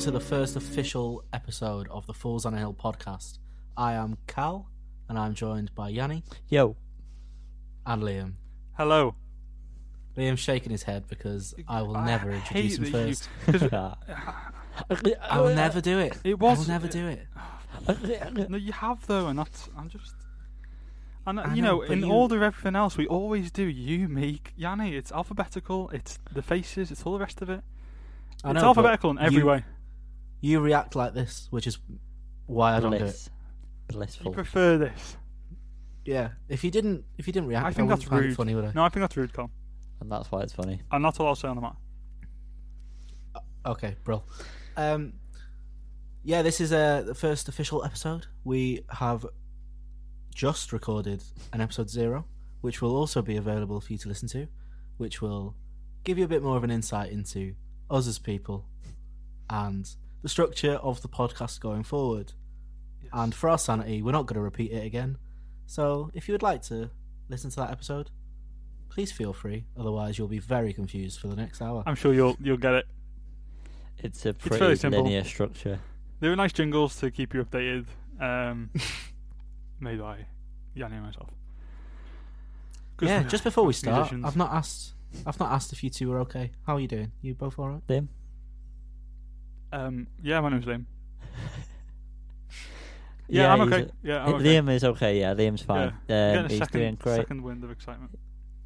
welcome to the first official episode of the Falls on a Hill podcast. I am Cal, and I'm joined by Yanni Yo, and Liam. Hello. Liam's shaking his head because I will I never introduce him first. you- I will never do it. It I was- will never do it. no, you have though, and that's I'm just. And uh, I you know, know, in you- order of everything else, we always do you, me, Yanni. It's alphabetical. It's the faces. It's all the rest of it. I it's know, alphabetical in every you- way. You react like this, which is why I don't do it. bliss, You blissful. prefer this? Yeah, if you didn't, if you didn't react, I think wouldn't that's find it rude. funny, would I? No, I think that's rude, Colin. and that's why it's funny. And that's all I'll say on the matter. Okay, bro. Um, yeah, this is uh, the first official episode. We have just recorded an episode zero, which will also be available for you to listen to, which will give you a bit more of an insight into us as people and the structure of the podcast going forward. Yes. And for our sanity, we're not going to repeat it again. So if you would like to listen to that episode, please feel free. Otherwise, you'll be very confused for the next hour. I'm sure you'll you'll get it. It's a pretty simple. linear structure. There are nice jingles to keep you updated. Um, made by Yanni and myself. 'Cause yeah, just before we start, musicians. I've not asked. I've not asked if you two are okay. How are you doing? You both all right? Liam? Um, yeah, my name's Liam. Yeah, Yeah, I'm okay. a- Yeah, I'm okay. Liam is okay. Yeah, Liam's fine. I'm Um, he's second, doing great. second wind of excitement.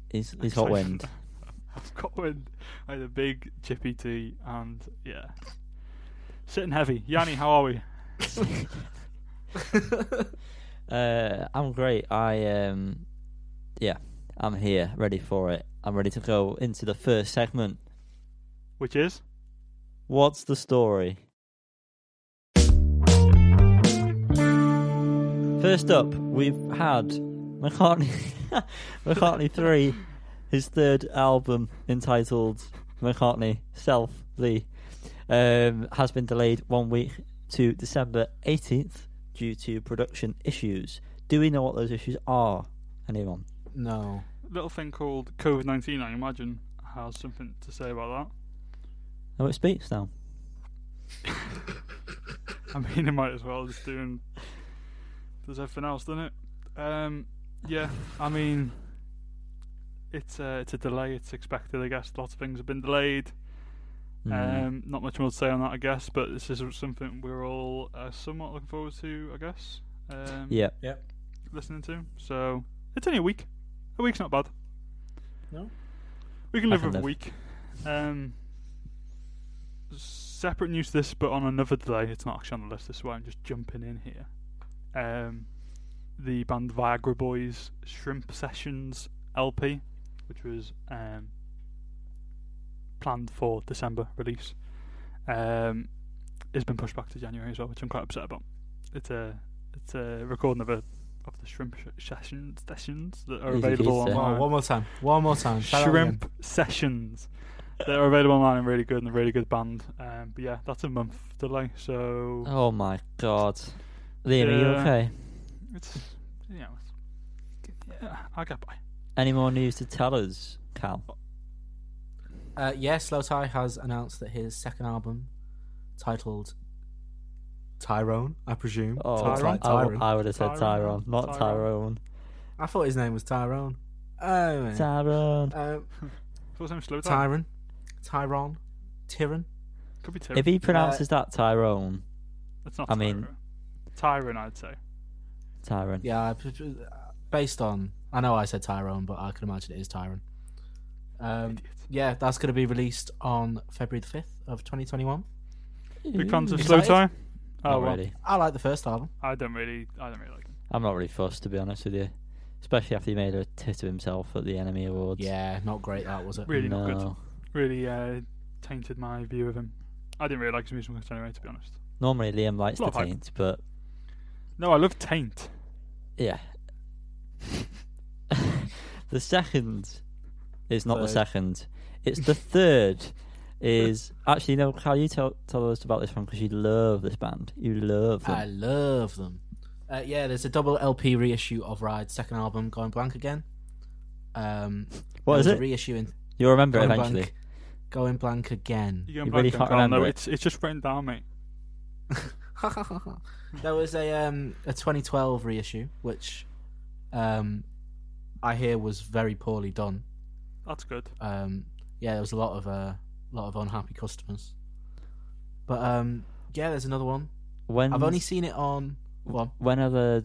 He's he's got wind. I've got wind. I had a big chippy tea and yeah, sitting heavy. Yanni, how are we? Uh, I'm great. I um, yeah, I'm here, ready for it. I'm ready to go into the first segment. Which is What's the story? First up, we've had McCartney, McCartney Three, his third album entitled McCartney Self the, um, has been delayed one week to December 18th due to production issues. Do we know what those issues are? Anyone? no. little thing called COVID nineteen. I imagine has something to say about Oh, it speaks now. I mean, it might as well just doing. There's everything else, doesn't it? Um, yeah. I mean, it's uh, it's a delay. It's expected, I guess. Lots of things have been delayed. Mm. Um, not much more to say on that, I guess. But this is something we're all uh, somewhat looking forward to, I guess. Um, yeah. listening to. So it's only a week. A week's not bad. No. We can live with a live. week. Um, separate news to this, but on another delay. It's not actually on the list. This is why I'm just jumping in here. Um, the band Viagra Boys Shrimp Sessions LP, which was um, planned for December release, um, has been pushed back to January as well, which I'm quite upset about. It's a it's a recording of a of the shrimp sh- sessions sessions that are available. Oh, online. one more time. One more time. Shout. Shrimp sessions that are available online and really good and a really good band. Um, but yeah, that's a month delay, so Oh my god. Liam, are you Yeah. okay? it's you know, it's, yeah, I'll get by. Any more news to tell us, Cal? Uh, yeah, Slowthai has announced that his second album, titled Tyrone, I presume. Oh, Sounds like I, w- Tyrone. I would have said Tyrone, Tyrone, not Tyrone. Tyrone. I thought his name was Tyrone. Oh, man. Tyrone. um, What's name? Slow time. Tyrone. Tyrone. Tyron. Could be Tyrone. If he pronounces that Tyrone, It's not. I mean- Tyrone. Tyrone, I'd say. Tyrone. Yeah, I pre- pre- based on. I know I said Tyrone, but I can imagine it is Tyrone. Um, yeah, that's going to be released on February the 5th of 2021. Big fans of Slowthai. Oh well, really. I like the first album. I don't really, I don't really like him. I'm not really fussed, to be honest with you. Especially after he made a tit of himself at the NME Awards. Yeah, not great that, was it? Really not good. No. Really uh, tainted my view of him. I didn't really like his music much anyway, to be honest. Normally Liam likes Lot the of hype. taint, but No, I love Taint. yeah. the second is not the Third. second. It's the third. Is actually no. Cal, you tell tell us about this one because you love this band. You love them. I love them. Uh, yeah, there's a double LP reissue of Ride's second album, Going Blank Again. Um, what there is was it? A reissue in You'll remember it Going eventually. Blank. Going blank again. You, You really can't No, remember it? it's it's just written down, mate. there was a um a 2012 reissue, which um I hear was very poorly done. That's good. Um, yeah, there was a lot of uh, lot of unhappy customers. But um, yeah, there's another one. When I've only seen it on. Well, when are there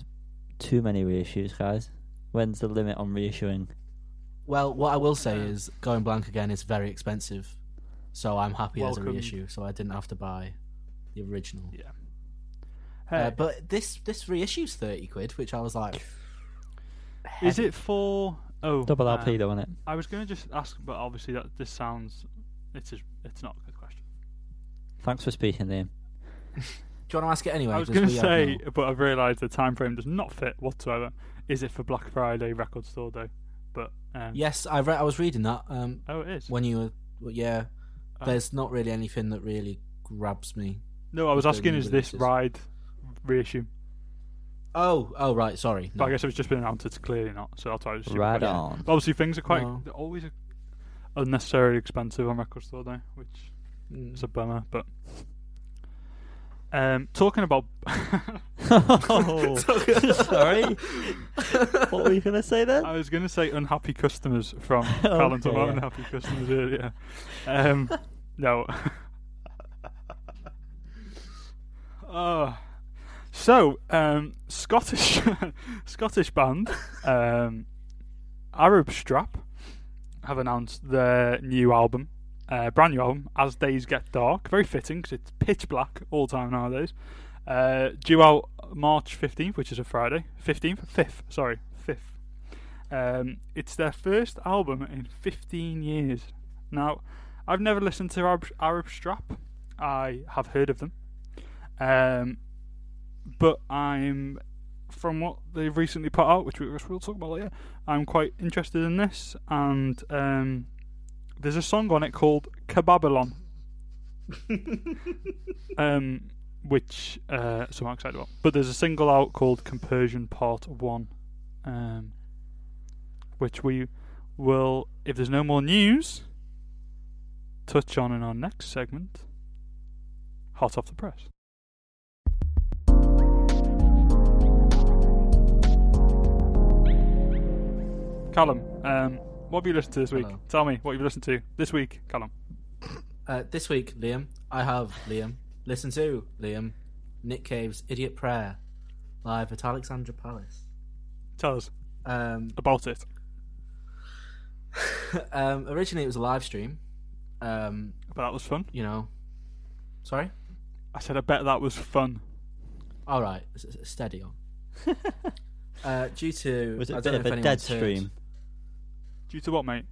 too many reissues, guys? When's the limit on reissuing? Well, what I will say Uh, is going blank again is very expensive, so I'm happy as a reissue. So I didn't have to buy the original. Yeah. Uh, but this this reissue's thirty quid, which I was like, is it for? Oh, Double uh, LP though, isn't it? I was going to just ask, but obviously that this sounds. It's just, it's not a good question. Thanks for speaking, Liam. Do you want to ask it anyway? I was 'Cause going to say, but I've realised the time frame does not fit whatsoever. Is it for Black Friday Record Store Day? But um, Yes, I re- I was reading that. Um, Oh, it is. when you were, well, yeah. Oh. There's not really anything that really grabs me. no, I was asking, is this ride reissue? Oh, oh, right. Sorry. But I guess it was just been announced. It's clearly not. So that's why I was. assuming. Right But on. Obviously, things are quite No. they're always unnecessarily expensive on Record Store Day, which Mm. is a bummer. But um, talking about oh, sorry. what were you gonna say then? I was going to say unhappy customers from Okay, about yeah. unhappy customers earlier. Um, no. oh. So, um, Scottish Scottish band um, Arab Strap have announced their new album, uh, brand new album, As Days Get Dark. Very fitting because it's pitch black all time nowadays. Uh, due out March 15th, which is a Friday. 15th? 5th, sorry. 5th. Um, it's their first album in 15 years. Now, I've never listened to Arab, Arab Strap. I have heard of them. Um, but I'm, from what they've recently put out, which we- which we'll talk about later, I'm quite interested in this. And um, there's a song on it called Kebabylon. um, which uh, so I'm excited about. But there's a single out called Compersion Part One, um, which we will, if there's no more news, touch on in our next segment. Hot off the press. Callum, um, what have you listened to this week? Hello. Tell me what you've listened to this week, Callum. Uh, this week, Liam, I have Liam. Listen to Liam. Nick Cave's Idiot Prayer, live at Alexandra Palace. Tell us Um, about it. um, originally, it was a live stream. Um, But that was fun. you know, sorry. I said I bet that was fun. All right, s- s- steady on. uh, due to Was it I a don't bit of a dead heard- stream? Due to what, mate?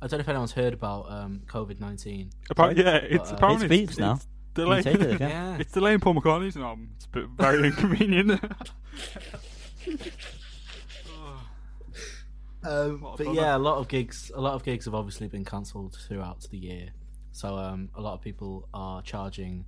I don't know if anyone's heard about um, COVID nineteen. Appa- yeah, it's uh, apparently It speaks it's, now. It's Can you delaying. take it again? Yeah. it's delaying Paul McCartney's album. It's a bit very inconvenient. Um, but bummer. yeah, a lot of gigs. A lot of gigs have obviously been cancelled throughout the year. So um, a lot of people are charging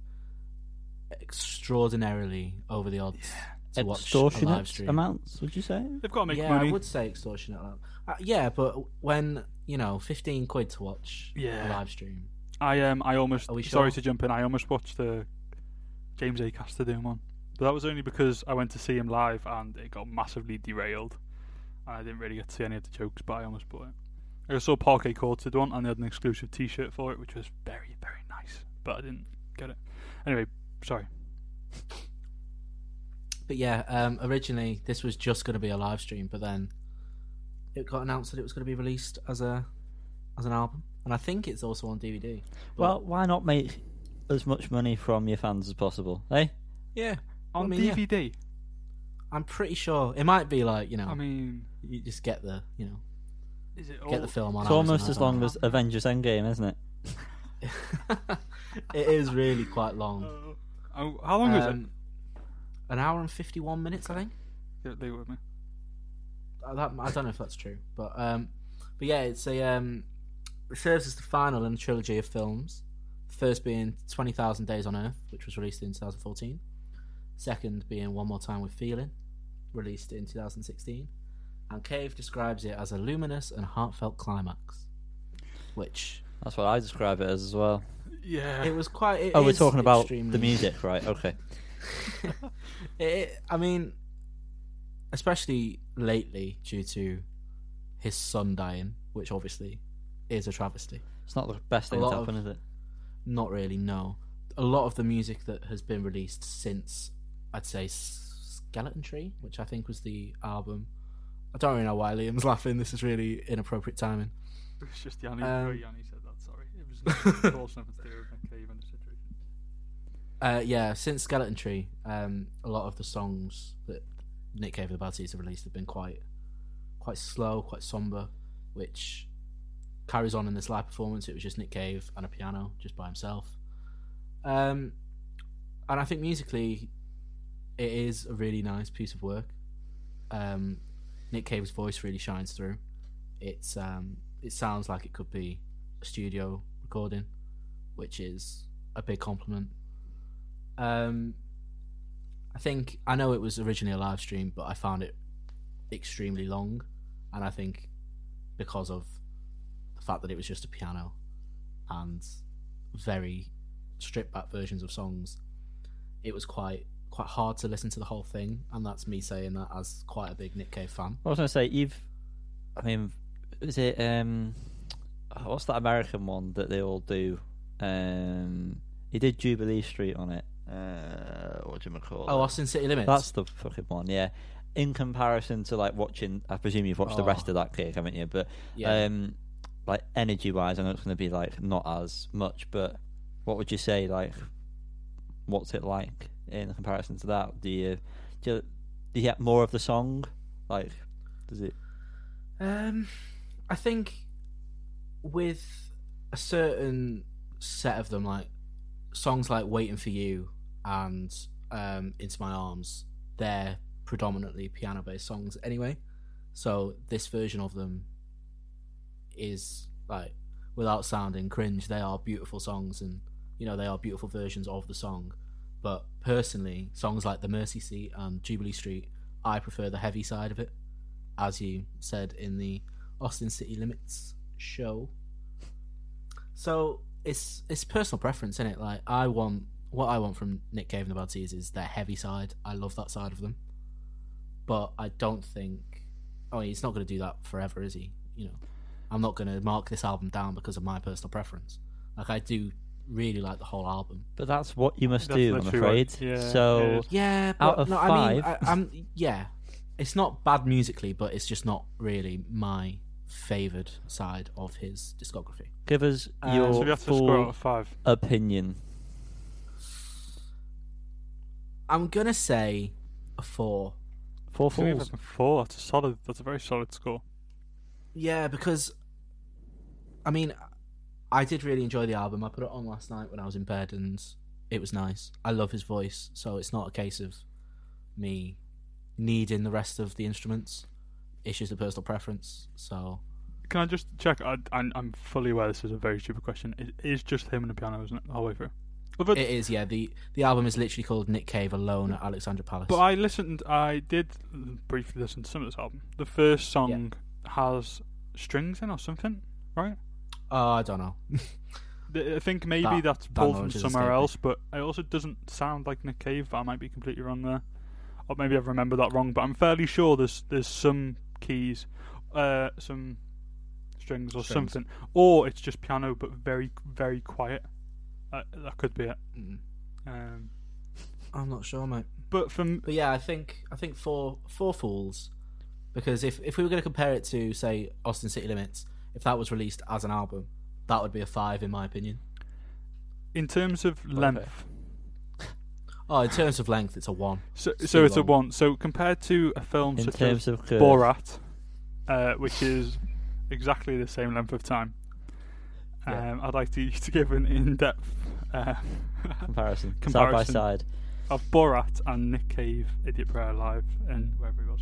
extraordinarily over the odds to watch a live Extortionate stream. amounts, would you say? They've got to make yeah, money. I would say extortionate. Uh, yeah, but when you know, fifteen quid to watch Yeah. a live stream. I um I almost Are we sorry sure? to jump in. I almost watched the James Acaster doing one, but that was only because I went to see him live and it got massively derailed, and I didn't really get to see any of the jokes. But I almost bought it. I saw Parquet Court did one, and they had an exclusive T-shirt for it, which was very very nice. But I didn't get it. Anyway, sorry. But yeah, um, originally this was just going to be a live stream, but then it got announced that it was going to be released as a as an album, and I think it's also on DVD. But- Well, why not make as much money from your fans as possible, eh? yeah, On I mean, yeah. DVD. I'm pretty sure it might be like you know, I mean, you just get the you know is it get the film on. It's Amazon, almost as long know. as Avengers Endgame, isn't it? it is really quite long. Oh, how long is it? An hour and fifty-one minutes, I think. Yeah, leave it with me. Uh, that, I don't know if that's true, but um, but yeah, it's a um, it serves as the final in a trilogy of films. The first being Twenty Thousand Days on Earth, which was released in 2014. Second being One More Time with Feeling, released in 2016. And Cave describes it as a luminous and heartfelt climax, which That's what I describe it as as well. Yeah. It was quite. it oh, we're talking about extremely- the music, right? Okay. It, I mean, especially lately due to his son dying, which obviously is a travesty. It's not the best thing A that's lot of- happened, is it? Not really, no. A lot of the music that has been released since, I'd say, Skeleton Tree, which I think was the album. I don't really know why Liam's laughing. This is really inappropriate timing. It's just Yanni. Um, oh, Yanni said that. Sorry, it was nothing- of course nothing to do with Nick Cave and the situation. Uh, yeah, since Skeleton Tree, um, a lot of the songs that Nick Cave and the Bad Seeds have released have been quite, quite slow, quite somber, which carries on in this live performance. It was just Nick Cave and a piano, just by himself. Um, and I think musically, it is a really nice piece of work. Um, Nick Cave's voice really shines through. It's um, it sounds like it could be a studio recording, which is a big compliment. Um, I think I know it was originally a live stream, but I found it extremely long, and I think because of the fact that it was just a piano and very stripped back versions of songs, it was quite quite hard to listen to the whole thing, and that's me saying that as quite a big Nick Cave fan. I was going to say, you've. I mean, is it. um What's that American one that they all do? Um He did Jubilee Street on it. Uh, what do you call Oh, it? Austin City Limits. That's the fucking one, yeah. In comparison to like watching, I presume you've watched the rest Oh. of that gig, haven't you? But yeah. um, like energy wise, I know it's going to be like not as much, but what would you say? Like, what's it like in comparison to that? Do you do you, do you get more of the song? Like, does it? Um, I think with a certain set of them, like songs like "Waiting for You" and um, "Into My Arms," they're predominantly piano-based songs anyway. So this version of them is like, without sounding cringe, they are beautiful songs, and you know they are beautiful versions of the song. But personally, songs like "The Mercy Seat" and "Jubilee Street," I prefer the heavy side of it as you said in the Austin City Limits show. So it's it's personal preference, isn't it? Like I want what I want from Nick Cave and the Bad Seeds is their heavy side. I love that side of them, but I don't think. Oh, he's not going to do that forever, is he? You know, I'm not going to mark this album down because of my personal preference. Like I do really like the whole album. But that's what you must That's do, I'm literally what- afraid. yeah, so. Yeah, but Out of no, I mean, five? I, I'm yeah. It's not bad musically, but it's just not really my favored side of his discography. give us Uh, your So we have to score out full of five. opinion. I'm gonna say a four. Four So we have fools. a four. That's a solid. That's a very solid score. Yeah, because I mean, I did really enjoy the album. I put it on last night when I was in bed, and it was nice. I love his voice, so it's not a case of me needing the rest of the instruments. It's just a personal preference. So Can I just check? I, I'm, I'm fully aware this is a very stupid question. It is just him and the piano, isn't it, All the whole way through? But, it is. Yeah, the the album is literally called Nick Cave Alone at Alexandra Palace. but I listened. I did briefly listen to some of this album. The first song has strings in or something, right? oh, I don't know. I think maybe That- that's that pulled from somewhere else, but it also doesn't sound like Nick Cave. But I might be completely wrong there, or maybe I've remembered that wrong. But I'm fairly sure there's there's some keys, uh, some strings or Strings. something, or it's just piano but very very quiet. Uh, that could be it. Mm, Um, I'm not sure, mate. but from But yeah, I think I think four four fools, because if if we were going to compare it to say Austin City Limits, if that was released as an album, that would be a five in my opinion. in terms of length, Oh, in terms of length, it's a one. so It's so too it's a one. So compared to a film In such terms as of. Borat, uh, which is exactly the same length of time. Yeah. Um, I'd like to, to give an in-depth uh, comparison, side by side. of Borat and Nick Cave, Idiot Prayer Live, and wherever he was.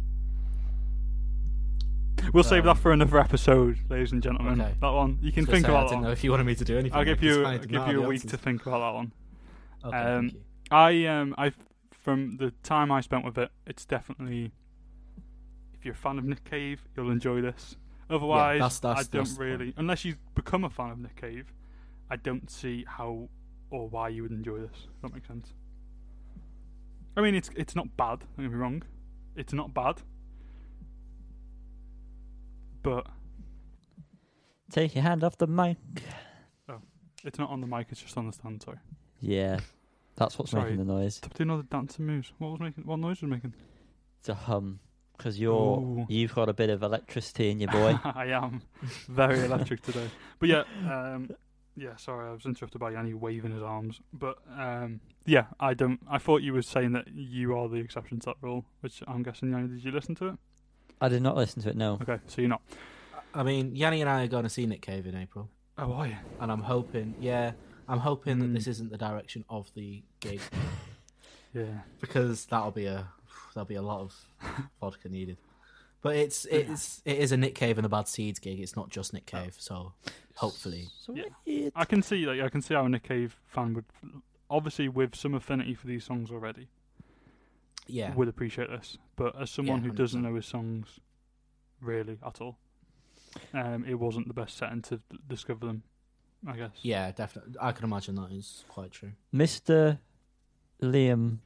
We'll save Um, that for another episode, ladies and gentlemen. Okay. That one you can I think gonna I about. That didn't know if you wanted me to do anything. I'll give because you I I'll give you a the week to think about that one. Okay, um, thank you. I um I from the time I spent with it, it's definitely if you're a fan of Nick Cave, you'll enjoy this. Otherwise, that's- that's- I don't that's really unless you become a fan of Nick Cave, I don't see how or why you would enjoy this. If that makes sense. I mean, it's it's not bad. Don't get me wrong. It's not bad. But Take your hand off the mic. Oh, it's not on the mic. It's just on the stand. Sorry. Yeah, that's what's Sorry. making the noise. Stop doing all the dancing moves. What was making? What noise was making? It's a hum because you're Ooh. you've got a bit of electricity in your boy. I am very electric today. But yeah, um, yeah. Sorry, I was interrupted by Yanni waving his arms. But um, yeah, I don't. I thought you were saying that you are the exception to that rule, which I'm guessing Yanni. Did you listen to it? I did not listen to it. No. Okay, so you're not. I mean, Yanni and I are going to see Nick Cave in April, Oh, are you? and I'm hoping, yeah, I'm hoping that Hmm. this isn't the direction of the gig Yeah. because that'll be a that'll be a lot of vodka needed. But it's it's it is a Nick Cave and the Bad Seeds gig. It's not just Nick Cave, so hopefully, Sweet. I can see like I can see how a Nick Cave fan would, obviously with some affinity for these songs already, yeah, would appreciate this. But as someone Yeah, who doesn't know his songs, really at all, um, it wasn't the best setting to d- discover them. I guess. yeah, definitely. I can imagine that is quite true. Mr. Liam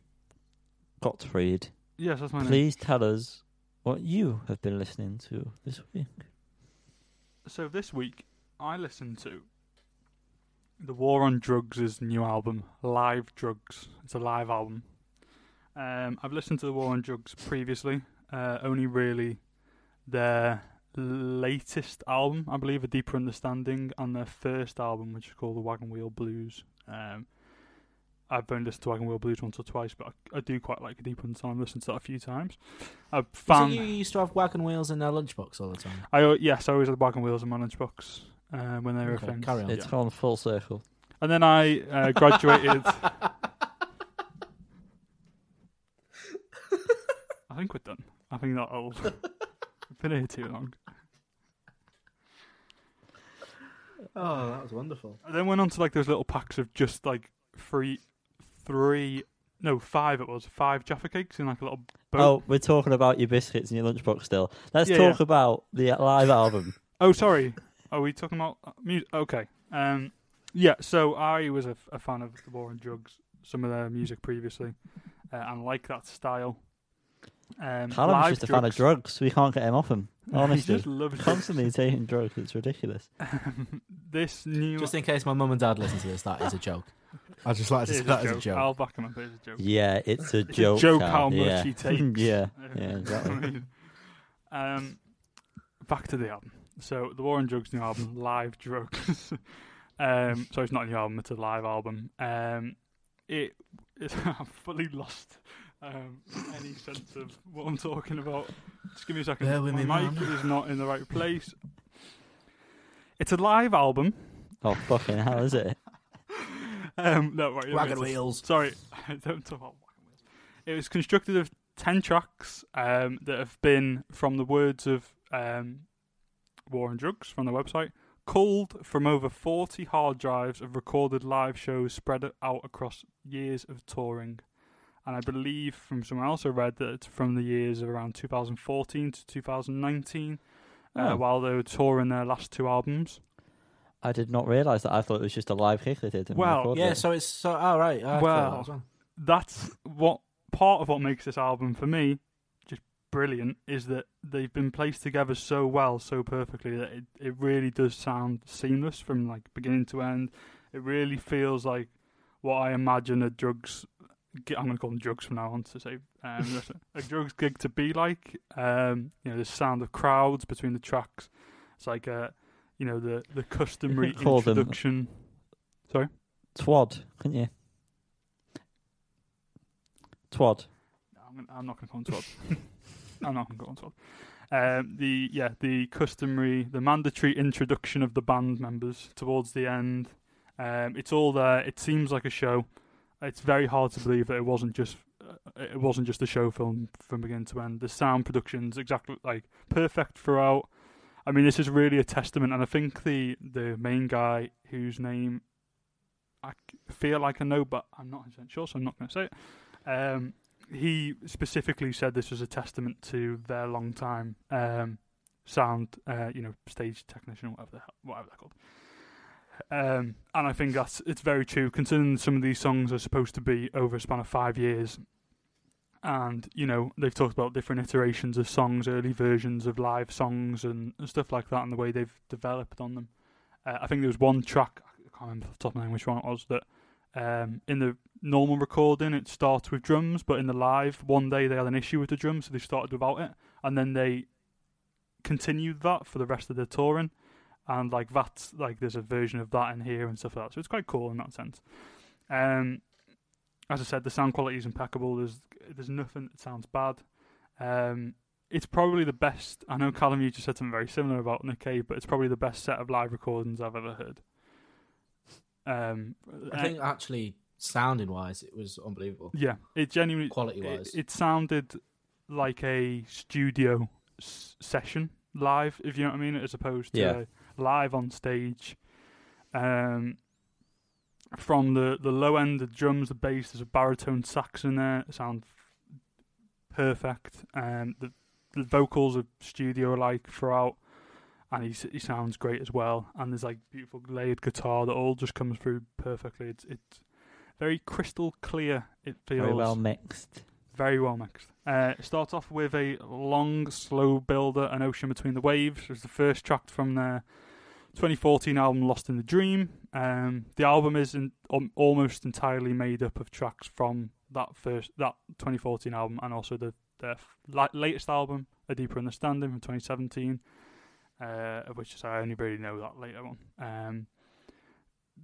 Gottfried, Yes, that's my name. please tell us what you have been listening to this week. So this week, I listened to the War on Drugs' new album, Live Drugs. It's a live album. Um, I've listened to the War on Drugs previously, uh, only really their latest album, I believe, A Deeper Understanding, and their first album, which is called The Wagon Wheel Blues. Um, I've only listened to Wagon Wheel Blues once or twice, but I, I do quite like A Deeper Understanding. I've listened to that a few times. I've So found. you used to have wagon wheels in their lunchbox all the time. I al- yes, I always had wagon wheels in my lunchbox uh, when they were Okay, a thing. carry on. It's Yeah. gone full circle. And then I uh, graduated. I think we're done. I think that'll. We've been here too long. Oh, that was wonderful. I then went on to like those little packs of just like three, three, no five it was five Jaffa cakes in like a little boat. Oh, we're talking about your biscuits in your lunchbox still. Let's Yeah, talk yeah. about the live album. Oh, sorry. Are we talking about music? Okay. Um, yeah. So I was a, f- a fan of the War on Drugs, some of their music previously, uh, and like that style. Um, Callum's live just a fan of drugs. We can't get him off him. he Honestly, just loves drugs. constantly taking drugs. It's ridiculous. this new Just in case my mum and dad listen to this, that is a joke. I just like to It say is that a is a joke. joke. I'll back him up. It's a joke. Yeah, it's a It's joke. a joke how much yeah. he takes. yeah, yeah, exactly. Um, back to the album. So the War on Drugs new album, Live Drugs. um, so it's not a new album; it's a live album. Um, it, it I've fully lost um, any sense of what I'm talking about. Just give me a second. Bear with My me, mic man. is not in the right place. It's a live album. Oh fucking hell, is it? Um, no, right, Wagon wheels. Sorry, don't talk about wagon wheels. It was constructed of ten tracks um, that have been, from the words of um, War on Drugs from the website, culled from over forty hard drives of recorded live shows spread out across years of touring. And I believe from somewhere else I read that from the years of around 2014 to 2019, uh, Oh. while they were touring their last two albums. I did not realise that. I thought it was just a live gig they did. and Well, recorded Yeah, it. so it's so. Oh right. I Well, thought that as well. that's what part of what makes this album for me just brilliant is that they've been placed together so well, so perfectly that it, it really does sound seamless from like beginning to end. It really feels like what I imagine a drugs. gi- I'm going to call them drugs from now on to say um, that's a, a drugs gig to be like. Um, you know, the sound of crowds between the tracks. It's like a, you know, the the customary call them- introduction. Twad, couldn't you? Twad. No, I'm, gonna, I'm not going to call him twat. I'm not going to call him twat. Um, the yeah, the customary, the mandatory introduction of the band members towards the end. Um, it's all there. It seems like a show. It's very hard to believe that it wasn't just uh, it wasn't just a show film from beginning to end. The sound production's exactly like perfect throughout. I mean, this is really a testament, and I think the the main guy whose name I feel like I know, but I'm not 100% sure, so I'm not going to say it. Um, he specifically said this was a testament to their long time um, sound, uh, you know, stage technician, whatever the hell, whatever they're called. Um, and I think that's it's very true, considering some of these songs are supposed to be over a span of five years. And you know they've talked about different iterations of songs, early versions of live songs, and, stuff like that, and the way they've developed on them. Uh, I think there was one track I can't remember off the top of my head which one it was that um, in the normal recording it starts with drums, but in the live one day they had an issue with the drums, so they started without it, and then they continued that for the rest of the touring and like that's like there's a version of that in here and stuff like that. So it's quite cool in that sense. Um, as I said, the sound quality is impeccable. There's there's nothing that sounds bad. Um, it's probably the best. I know Callum, you just said something very similar about Nick Cave, but it's probably the best set of live recordings I've ever heard. Um, I think actually, sounding wise, it was unbelievable. yeah, it genuinely Quality it, wise, it sounded like a studio s- session live, if you know what I mean, as opposed to Yeah. live on stage. Um, from the, the low end, the drums, the bass, there's a baritone sax in there. It sounds perfect. Um, the the vocals are studio like throughout, and he he sounds great as well. And there's like beautiful layered guitar that all just comes through perfectly. It's it's very crystal clear. It feels Very well mixed. very well mixed. Uh, it starts off with a long, slow builder, An Ocean Between the Waves. It's the first track from their 2014 album, Lost in the Dream. Um, the album is in, um, almost entirely made up of tracks from that first that 2014 album, and also the their latest album, A Deeper Understanding, from 2017. Uh, which I only really know that later one. Um,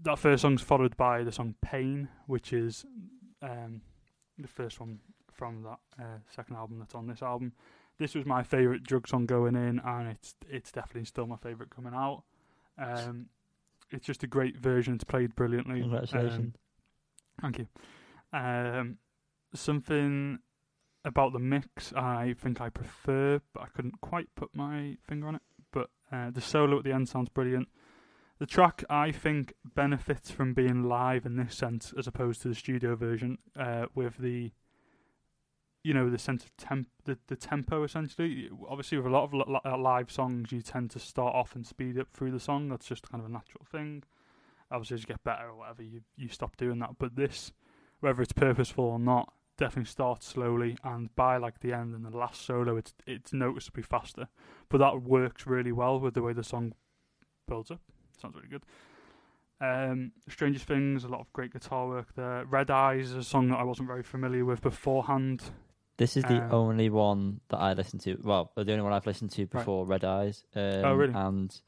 that first song's followed by the song Pain, which is um, the first one from that uh, second album that's on this album. This was my favourite drug song going in, and it's it's definitely still my favourite coming out. Um, it's just a great version. It's played brilliantly. Congratulations. Um, thank you. Um, something about the mix I think I prefer, but I couldn't quite put my finger on it. But uh, the solo at the end sounds brilliant. The track I think benefits from being live in this sense, as opposed to the studio version, uh, with the you know the sense of temp, the, the tempo essentially. Obviously, with a lot of li- li- live songs, you tend to start off and speed up through the song. That's just kind of a natural thing. Obviously, as you get better or whatever, you you stop doing that. But this, whether it's purposeful or not, definitely starts slowly, and by like the end and the last solo, it's it's noticeably faster. But that works really well with the way the song builds up. Sounds really good. Um, Strangest Things, a lot of great guitar work there. Red Eyes is a song that I wasn't very familiar with beforehand. This is the Um, only one that I listened to. Well, the only one I've listened to before Red Eyes. Um, Oh, really? And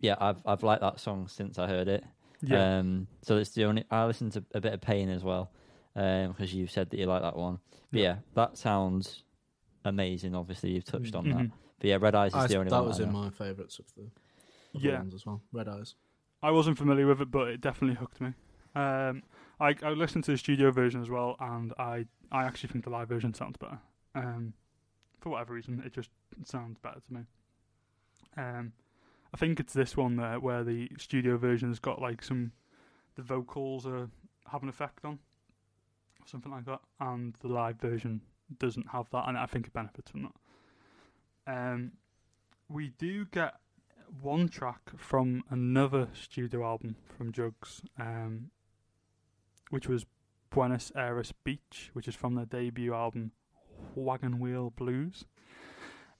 yeah, I've I've liked that song since I heard it. Yeah, Um, so it's the only I listened to a bit of Pain as well, because you said that you like that one. But Yeah. yeah, that sounds amazing. Obviously, you've touched on that. Mhm. But yeah, Red Eyes is I, the only that one. was I in know. my favourites of the other Yeah. ones as well. Red Eyes. I wasn't familiar with it, but it definitely hooked me. Um, I I listened to the studio version as well, and I I actually think the live version sounds better. Um, for whatever reason, it just sounds better to me. Um, I think it's this one there where the studio version's got like some the vocals are have an effect on, something like that, and the live version doesn't have that, and I think it benefits from that. Um, we do get one track from another studio album from Jugs, um, which was Buenos Aires Beach, which is from their debut album Wagon Wheel Blues,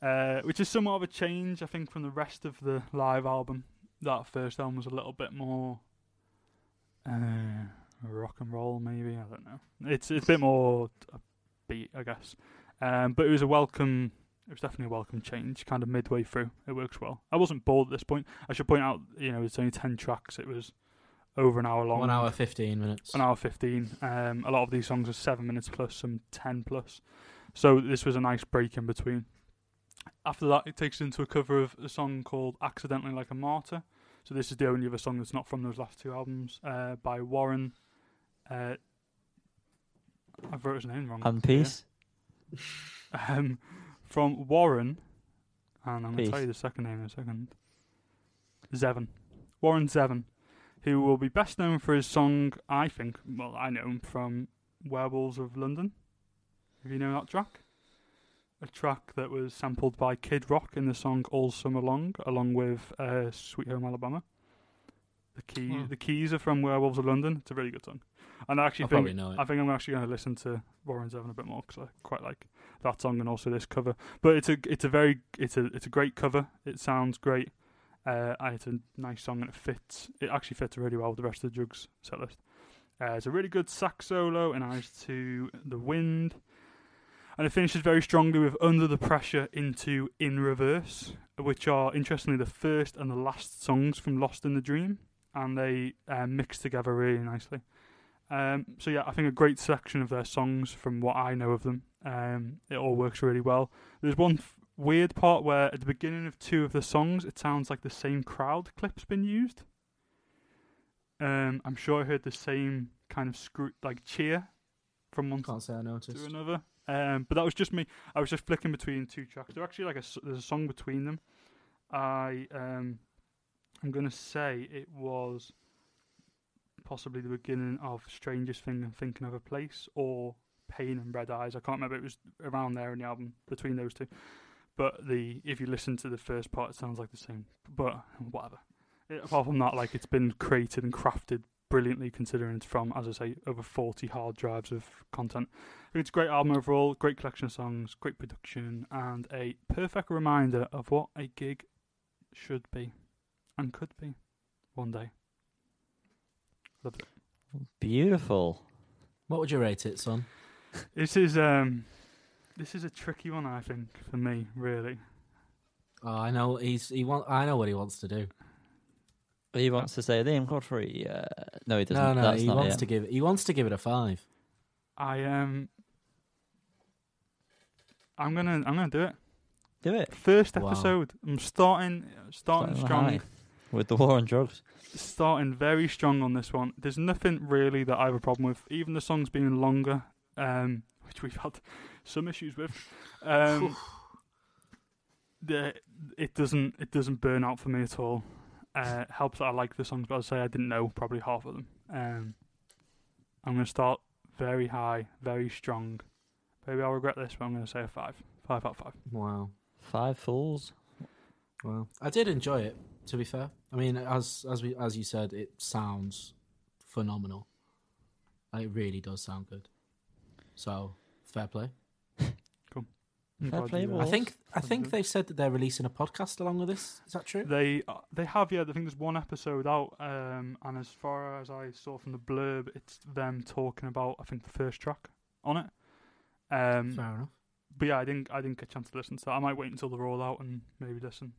uh, which is somewhat of a change, I think, from the rest of the live album. That first album was a little bit more uh, rock and roll, maybe. I don't know. It's it's a bit more beat, I guess. Um, but it was a welcome it was definitely a welcome change, kind of midway through. It works well. I wasn't bored at this point. I should point out, you know, it's only 10 tracks. It was over an hour long. One hour fifteen minutes. An hour 15. Um, a lot of these songs are 7 minutes plus, some 10 plus. So this was a nice break in between. After that, it takes into a cover of a song called Accidentally Like a Martyr. So this is the only other song that's not from those last two albums uh, by Warren. Uh, I wrote his name wrong. And Peace. um, from Warren, and I'm going to tell you the second name in a second. Zevon. Warren Zevon, who will be best known for his song, I think, well, I know him from Werewolves of London. Have you know that track? A track that was sampled by Kid Rock in the song All Summer Long, along with uh, Sweet Home Alabama. The key, Hmm. the keys are from Werewolves of London. It's a really good song, and I actually I'll think. I think I'm actually going to listen to Warren Zevon a bit more because I quite like that song and also this cover. But it's a it's a very it's a it's a great cover. It sounds great. Uh, and it's a nice song and it fits. It actually fits really well with the rest of the Jugs set list. Uh, it's a really good sax solo in Eyes to the Wind. And it finishes very strongly with Under the Pressure into In Reverse, which are interestingly the first and the last songs from Lost in the Dream. And they uh, mix together really nicely. Um, so, yeah, I think a great selection of their songs from what I know of them. Um, it all works really well. There's one f- weird part where at the beginning of two of the songs, it sounds like the same crowd clip's been used. Um, I'm sure I heard the same kind of screw like cheer from one Can't say I to noticed. another. Um, but that was just me. I was just flicking between two tracks. They're actually like a there's a song between them. I um, I'm gonna say it was possibly the beginning of Strangest Thing and Thinking of a Place or Pain and Red Eyes. I can't remember. It was around there in the album between those two. But the if you listen to the first part, it sounds like the same. But whatever. It, apart from that, like it's been created and crafted brilliantly, considering it's from, as I say, over forty hard drives of content. It's a great album overall, great collection of songs, great production, and a perfect reminder of what a gig should be and could be one day. Loved it. Beautiful. What would you rate it, son? This is um, this is a tricky one, I think, for me. Really, Oh, I know he's he want. I know what he wants to do. He wants to say Liam Godfrey. Uh, no, he doesn't. No, no, That's he not wants it. to give. He wants to give it a five. I um, I'm gonna I'm gonna do it. Do it. First Wow. episode. I'm starting starting Starting strong. high. With the war on drugs. starting very strong on this one. There's nothing really that I have a problem with. Even the songs being longer, um, which we've had some issues with. Um, the it doesn't it doesn't burn out for me at all. Uh, it helps that I like the songs, but I'd say I didn't know probably half of them. Um, I'm gonna start very high, very strong. Maybe I'll regret this, but I'm gonna say a five, five out of five. Wow. Five fools. Well, I did enjoy it. To be fair, I mean, as as we as you said, it sounds phenomenal. It really does sound good. So fair play. I'm Fair play, you, boys. I think I think they've said that they're releasing a podcast along with this. Is that true? They uh, they have yeah. I think there's one episode out, um, and as far as I saw from the blurb, it's them talking about I think the first track on it. Um, Fair enough. but yeah, I didn't I didn't get a chance to listen to that. I might wait until they're all out and maybe listen.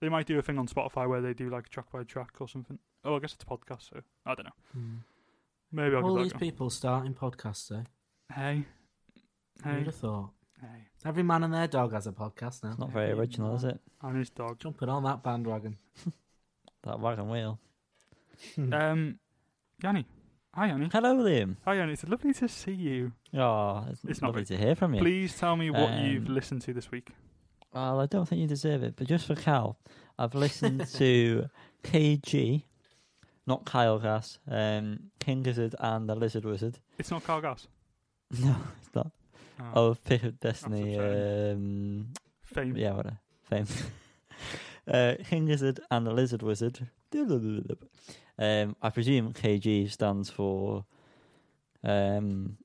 They might do a thing on Spotify where they do like track by track or something. Oh, I guess it's a podcast, so I don't know. Maybe I'll All give these that a go. people starting podcasts, eh? Hey, hey, Who'd have thought? Hey, Every man and their dog has a podcast now. It's not very original, is it? and his dog. Jumping on that bandwagon. That wagon wheel. Um, Yanni, hi Yanni, Hello, Liam. hi Yanni. It's lovely to see you. Oh, it's, It's lovely very- to hear from you. Please tell me what you've Um, listened to this week. Well, I don't think you deserve it, but just for Cal, I've listened to KG, not Kyle Gass, um, King Gizzard and the Lizard Wizard. It's not Carl Gas. No, it's not. Oh, of Destiny. Um, fame. yeah, what a fame. uh, King Lizard and the Lizard Wizard. Um, I presume KG stands for. Um,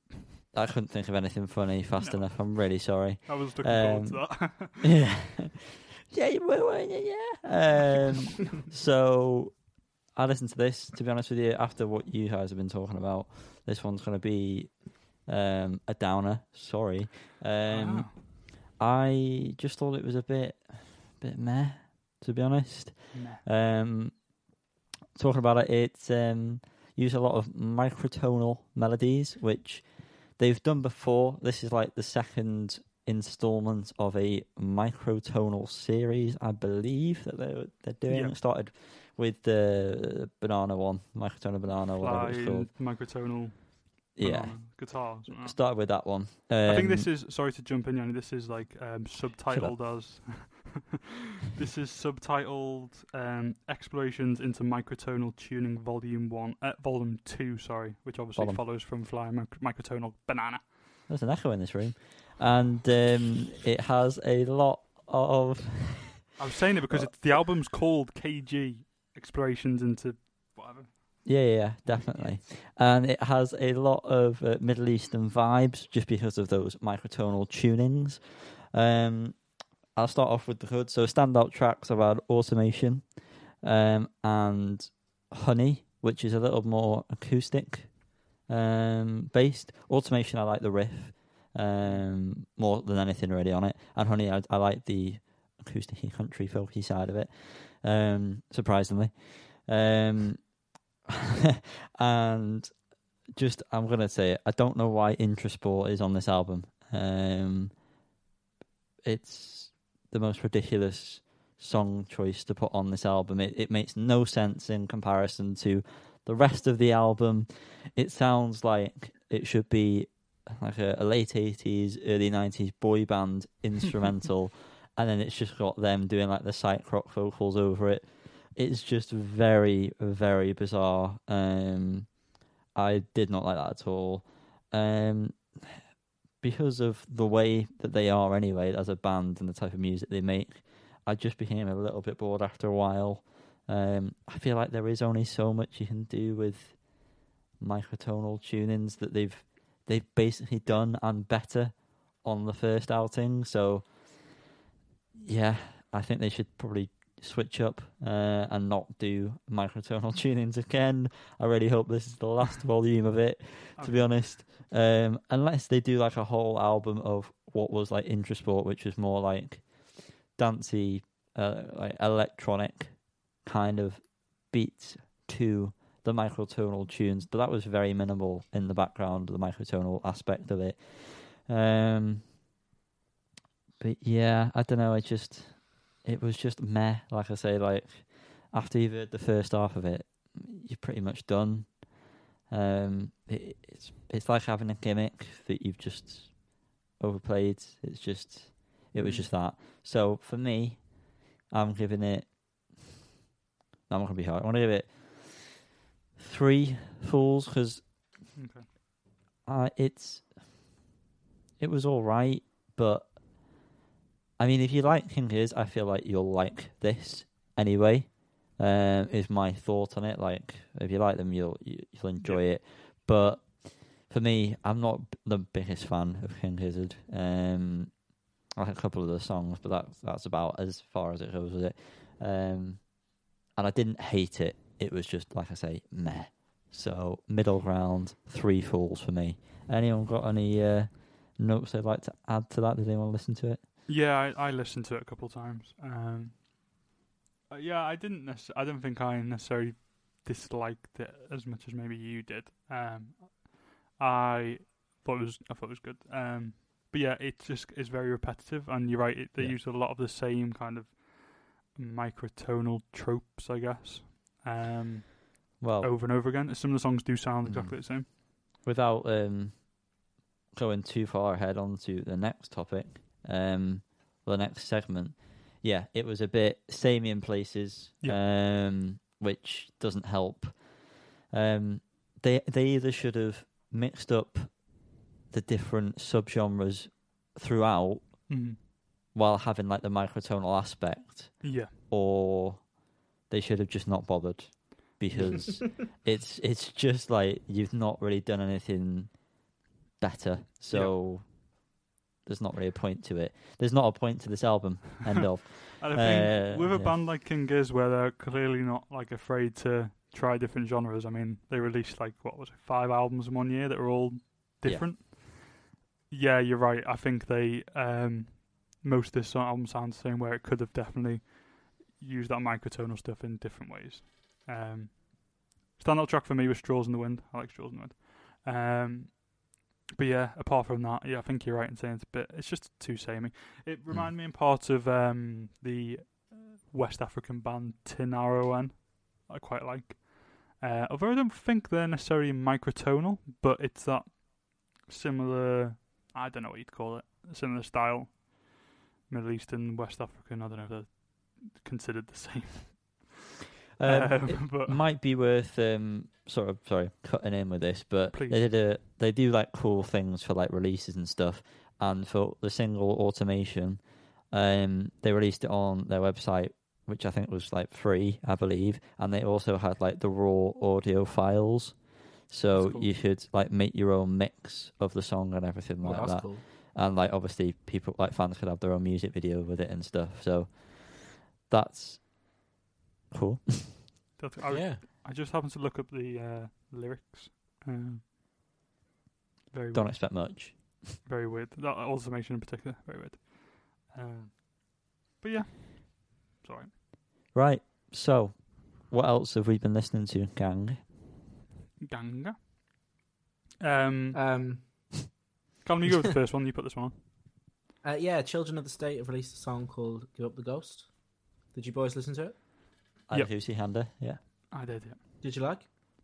I couldn't think of anything funny fast No. enough. I'm really sorry. I was looking forward to that. yeah. Yeah, you were, weren't you? Yeah. Um, so I listened to this. To be honest with you, after what you guys have been talking about, this one's going to be um, a downer. Sorry. Um, Wow. I just thought it was a bit, bit meh. To be honest, um, talking about it, it's um, used a lot of microtonal melodies, which they've done before. This is like the second installment of a microtonal series, I believe that they're they're doing. It started with the banana one, microtonal banana, whatever it's called. Microtonal, Yeah, banana, guitar. something like that. started with that one. I think Um, this is sorry to jump in, Yanni. This is like um, subtitled as. this is subtitled um, "Explorations into Microtonal Tuning, Volume One, uh, Volume Two. Sorry, which obviously Volume. follows from "Flying Mic- Microtonal Banana." There's an echo in this room, and um, it has a lot of. I was saying it because it's, the album's called KG Explorations into whatever. Yeah, yeah, definitely. And it has a lot of uh, Middle Eastern vibes just because of those microtonal tunings. Um, I'll start off with the hood. So standout tracks have had Automation um, and Honey, which is a little more acoustic um, based. Automation, I like the riff um, more than anything really on it. And Honey, I, I like the acoustic country folky side of it, um, surprisingly. Um, and just, I'm going to say it, I don't know why Intrasport is on this album. Um, it's the most ridiculous song choice to put on this album. It, it makes no sense in comparison to the rest of the album. It sounds like it should be like a, a late 80s, early 90s boy band instrumental, and then it's just got them doing like the psych rock vocals over it. It's just very, very bizarre. Um, I did not like that at all. Um, because of the way that they are anyway as a band and the type of music they make, I just became a little bit bored after a while. Um, I feel like there is only so much you can do with microtonal tunings that they've they've basically done and better on the first outing. So yeah, I think they should probably switch up uh, and not do microtonal tunings again. I really hope this is the last volume of it, to be honest. Um, unless they do like a whole album of what was like Intrasport, which was more like dancey, uh, like electronic kind of beats to the microtonal tunes, but that was very minimal in the background, the microtonal aspect of it. Um, but yeah, I don't know. I just it was just meh. Like I say, like after you've heard the first half of it, you're pretty much done. Um, it, it's it's like having a gimmick that you've just overplayed. It's just it was just that. So for me, I'm giving it. I'm not gonna be hard. I want to give it three fools because Okay. uh, it's it was all right, but I mean, if you like King Giz, I feel like you'll like this anyway. Um, is my thought on it. Like, if you like them, you'll you, you'll enjoy it. But for me, I'm not the biggest fan of King Gizzard. Um, I like a couple of the songs, but that's that's about as far as it goes with it. Um, and I didn't hate it. It was just like I say, meh. So middle ground, three fools for me. Anyone got any uh, notes they'd like to add to that? Did anyone listen to it? Yeah, I, I listened to it a couple times. Um, uh, yeah, I didn't. Necess- I don't think I necessarily disliked it as much as maybe you did. Um, I thought it was. I thought it was good. Um, but yeah, it just is very repetitive, and you're right. It, they Yeah. use a lot of the same kind of microtonal tropes, I guess. Um, Well, over and over again. Some of the songs do sound Mm. exactly the same. without um, going too far ahead onto the next topic, um, the next segment, yeah, it was a bit samey in places, um, which doesn't help. Um, they they either should have mixed up the different subgenres throughout Mm. while having like the microtonal aspect, Yeah. or they should have just not bothered because it's it's just like you've not really done anything better. So there's not really a point to it. There's not a point to this album. End of. And I think Uh, with a yeah. band like King Giz, where they're clearly not like afraid to try different genres. I mean, they released like what was it, five albums in one year that were all Yeah. different. Yeah, you're right. I think they um, most of this album sounds the same. Where it could have definitely used that microtonal stuff in different ways. Um, standout track for me was "Straws in the Wind." I like "Straws in the Wind." Um, but yeah, apart from that, yeah, I think you're right in saying it's a bit. It's just too samey. It reminded me in part of um, the West African band Tinariwen. I quite like. Uh, although I don't think they're necessarily microtonal, but it's that similar. I don't know what you'd call it. Similar style. Middle Eastern, West African. I don't know if they're considered the same. Um, it but might be worth um, sort of sorry cutting in with this, but Please. they did a they do like cool things for like releases and stuff. And for the single automation, um, they released it on their website which I think was like free, I believe, and they also had like the raw audio files, so cool. you could like make your own mix of the song and everything like that's that. cool. And like obviously, people like fans could have their own music video with it and stuff. So that's cool. That's, I, Yeah. I just happened to look up the uh, lyrics. Um, very Don't weird. expect much. very weird. That automation in particular, very weird. Um, but yeah, sorry. Right. So, what else have we been listening to, gang? Ganga. Um, Um, Callum, you go with the first one. You put this one on. uh, yeah, Children of the State have released a song called "Give Up the Ghost." Did you boys listen to it? And Yep. Lucy Hander, yeah. I did. Yeah. Did you like?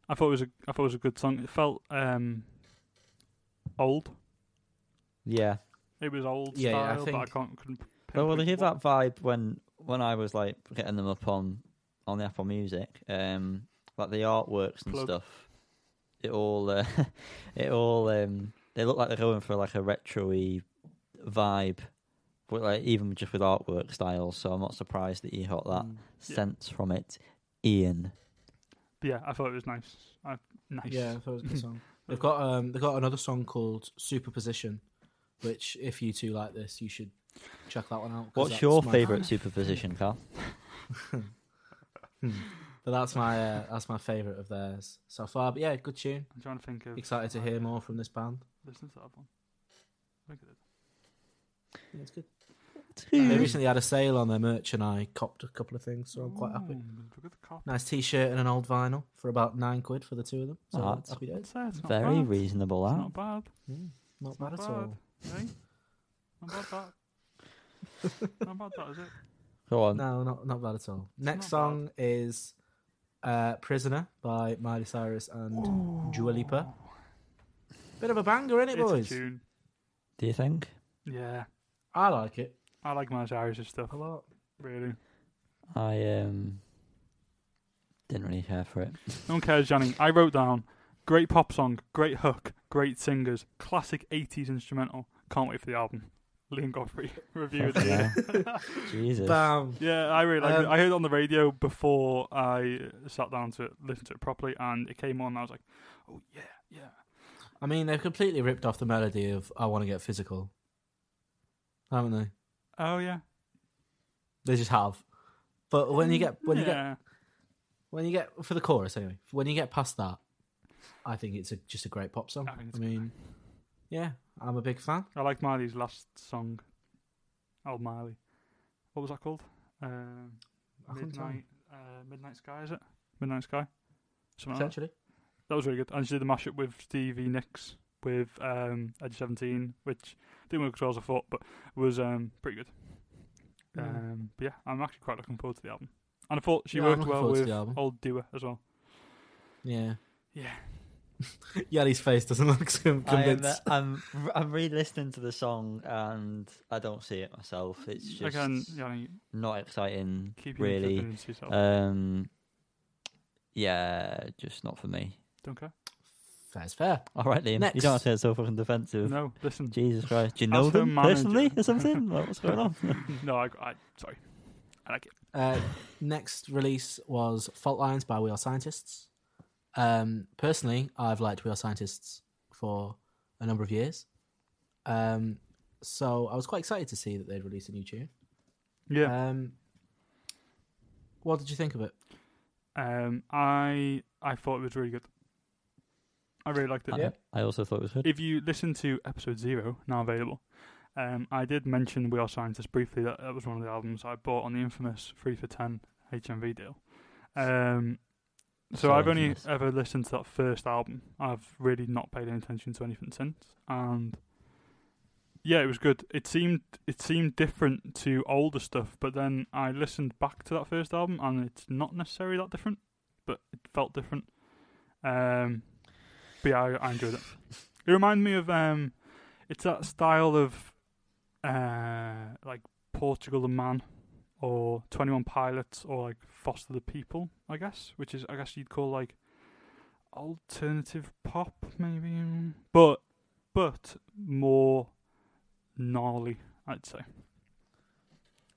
I thought it was a. I thought it was a good song. It felt um, old. Yeah. It was old Yeah, yeah, I style, but I can't. Couldn't Oh, well, they pinpoint give what. that vibe when when I was like getting them up on on the Apple Music, um, like the artworks and Plug. stuff. It all uh, it all um, they look like they're going for like a retro-y vibe, but like even just with artwork styles. So I'm not surprised that you got that Mm. Yeah. sense from it, Ian. But yeah, I thought it was nice. I, nice. Yeah, I thought it was a good song. They've got um, they've got another song called "Superposition," which if you two like this, you should check that one out. What's your favourite superposition, Carl? Hmm. But that's my uh, that's my favourite of theirs so far. But yeah, good tune. I'm trying to think of. Excited to hear more from this band. Listen to that one. I think I did. Yeah, it's good. They recently had a sale on their merch, and I copped a couple of things, so I'm quite happy. Look at the. Nice T-shirt and an old vinyl for about nine quid for the two of them. So Oh, that's happy days. Say it's not Very bad. reasonable, It's that. not bad. Mm, not It's bad not at bad. all. Hey? Not bad that. not bad that, is it? Go on. No, not not bad at all. Next not bad. song is uh, "Prisoner" by Miley Cyrus and Dua Lipa. Bit of a banger, isn't it, It's a boys? tune. Do you think? Yeah. I like it I like Miley Cyrus stuff, a lot. really. I um didn't really care for it. No one cares, Johnny. I wrote down great pop song, great hook, great singers, classic 80s instrumental. Can't wait for the album. Liam Godfrey review of the year. Jesus. Bam. Yeah, I really liked it. Um, I heard it on the radio before I sat down to listen to it properly, and it came on, and I was like, oh, yeah, yeah. I mean, they've completely ripped off the melody of "I Want to Get Physical," haven't they? Oh, yeah. They just have. But when you get when you get when you get for the chorus anyway, when you get past that, I think it's a, just a great pop song. I I mean, yeah, I'm a big fan. I liked Miley's last song. Old Miley. What was that called? Um, I couldn't tell you. Midnight, uh, Midnight Sky, is it? Midnight Sky? Something like that. That was really good. And she did the mashup with Stevie Nicks with um, Edge 17, which didn't work as well as I thought, but was um, pretty good. Mm. Um, but yeah, I'm actually quite looking forward to the album. And I thought she Yeah, worked well with. Old Dua as well. yeah. Yeah. Yali's face doesn't look so I am, convinced. I'm I'm re-listening to the song and I don't see it myself. It's just Again, yeah, not exciting, keep really. opinions to yourself. Um, yeah, just not for me. Don't care. Fair's fair. All right, Liam, you don't have to get so fucking defensive. No, listen. Jesus Christ, do you know As them manager. personally or something? Like, what's going on? no, I, I, sorry. I like it. Uh, next release was Fault Lines by We Are Scientists. Um, personally, I've liked We Are Scientists for a number of years. Um, so I was quite excited to see that they'd released a new tune. Yeah. Um, what did you think of it? Um, I I thought it was really good. I really liked it. Yeah. I also thought it was good. If you listen to episode zero, now available, um, I did mention We Are Scientists briefly. That that was one of the albums I bought on the infamous three for ten HMV deal. Um, so So I've only infamous. ever listened to that first album. I've really not paid any attention to anything since, and yeah, it was good. It seemed it seemed different to older stuff, but then I listened back to that first album, and it's not necessarily that different, but it felt different. Um, but yeah, I, I enjoyed it. It reminded me of um, it's that style of uh, like Portugal the Man, or Twenty One Pilots, or like Foster the People, I guess, which is I guess you'd call like alternative pop, maybe, but but more gnarly, I'd say.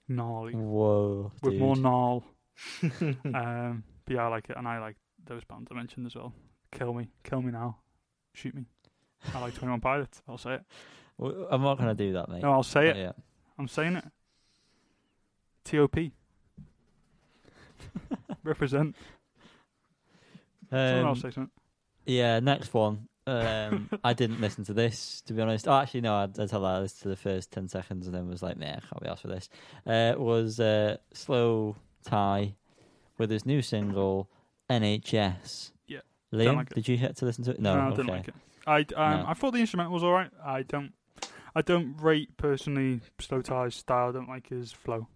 gnarly Whoa, with dude. more gnarl. um, but yeah, I like it, and I like those bands I mentioned as well. Kill me, kill me now, shoot me. I like Twenty One Pilots. I'll say it. I'm not gonna do that, mate. No, I'll say it. yet. I'm saying it. T.O.P. Represent. Someone Um, else say something. Yeah, next one. Um, I didn't listen to this to be honest. Oh, actually, no, I, I tell that I listened to the first ten seconds and then was like, "Nah, I can't be asked for this." Uh, it was uh, Slow Tie with his new single NHS. Liam, like did you get to listen to it? No, I didn't like it. I um, No. I thought the instrumental was alright. I don't, I don't rate personally Slowthai's style. I don't like his flow.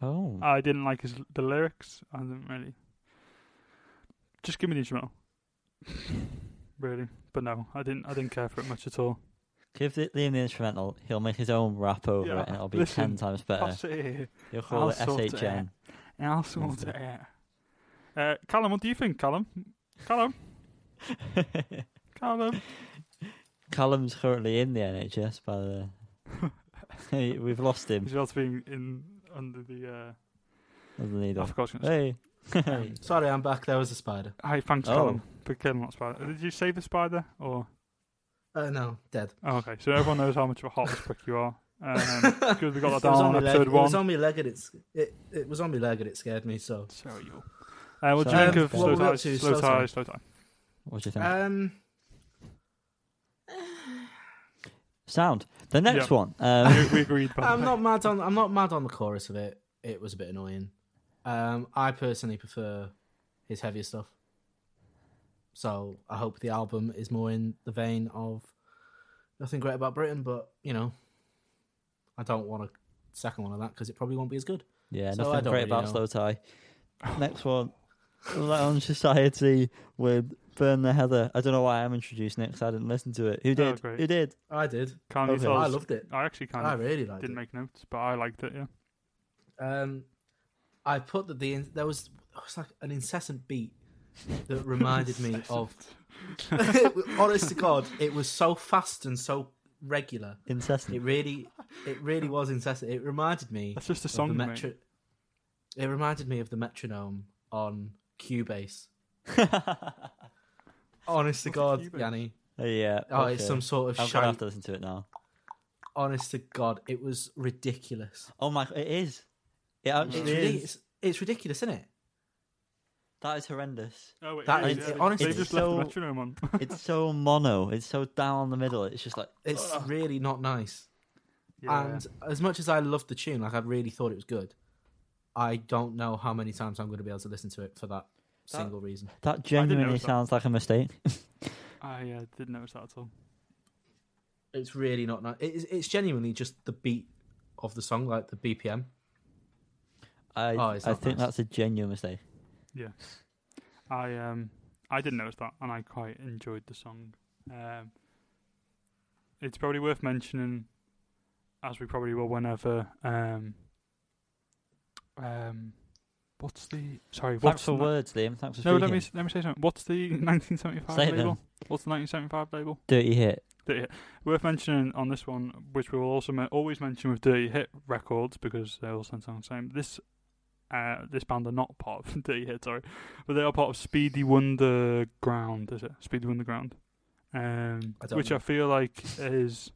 Oh, I didn't like his the lyrics. I didn't really. Just give me the instrumental. really, but no, I didn't. I didn't care for it much at all. give it Liam the instrumental. He'll make his own rap over Yeah, it, and it'll be listen, ten times better. It. He'll call I'll it sort it I'll sort That's it. Uh, Callum, what do you think, Callum? Callum, Callum. Callum's currently in the NHS. By the Hey, we've lost him. He's also being in under the. Uh, Doesn't need I him. forgot. what I was gonna say. Hey, Sorry, I'm back. There was a spider. Hi, thanks, Oh. Callum, for killing that spider. Did you save the spider or? Uh, no, dead. Oh, okay, so everyone knows how much of a heartless prick you are. Um, because we got that It was down on my leg. episode It was on my leg and it's it, it was on my leg and it scared me. So So you. Uh, what do you So- think of Um, Slowthai, we're up ties? to, Slow slow ties, ties. slow tie. what do you think? um, Sound. The next Yeah. one. Um, we, we agreed. I'm not mad on I'm not mad on the chorus of it. It was a bit annoying. Um, I personally prefer his heavier stuff. So I hope the album is more in the vein of nothing great about Britain, but you know, I don't want a second one of that because it probably won't be as good. yeah, So nothing great really about know. Slow Tie. Next one. Lounge Society with Burn the Heather. I don't know why I'm introducing it because I didn't listen to it. Who did? great. Who did? I did. Can't you Okay. tell I us- loved it. I actually kind I of really liked didn't it. make notes, but I liked it. Yeah. Um, I put that the there was it was like an incessant beat that reminded me of. honest to God, it was so fast and so regular. Incessant. It really, it really was incessant. It reminded me That's just a of the song, mate. metro. It reminded me of the metronome on Cubase. Honest to God, Cubase? Yanni. Oh, yeah. Oh, okay. it's some sort of I'm gonna have to listen to it now. Honest to God, it was ridiculous. Oh my! It is. It It's, actually ridiculous. is. it's, it's ridiculous, isn't it? That is horrendous. Oh, it That is, is- it- honestly, they it's just left the metronome on. It's so mono. It's so down the middle. It's just like It's ugh. really not nice. yeah. And as much as I loved the tune, like I really thought it was good, I don't know how many times I'm going to be able to listen to it for that, That- single reason. that genuinely notice that. sounds like a mistake. I uh, didn't notice that at all. It's really not nice. It's, it's genuinely just the beat of the song, like the BPM. I Oh, it's I not think nice. that's a genuine mistake. Yeah. I um I didn't notice that, and I quite enjoyed the song. Um, it's probably worth mentioning, as we probably will whenever. Um, um, what's the sorry? Thanks What's for the, words, Liam. Thanks for No, speaking. let me let me say something. What's the 1975 Say label? them. What's the 1975 label? Dirty hit. Dirty Hit. Worth mentioning on this one, which we will also me- always mention with Dirty Hit records because they all sound the same. This uh, this band are not part of Dirty Hit, sorry, but they are part of Speedy Wonder Ground. Is it Speedy Wunderground? Um, I which know. I feel like is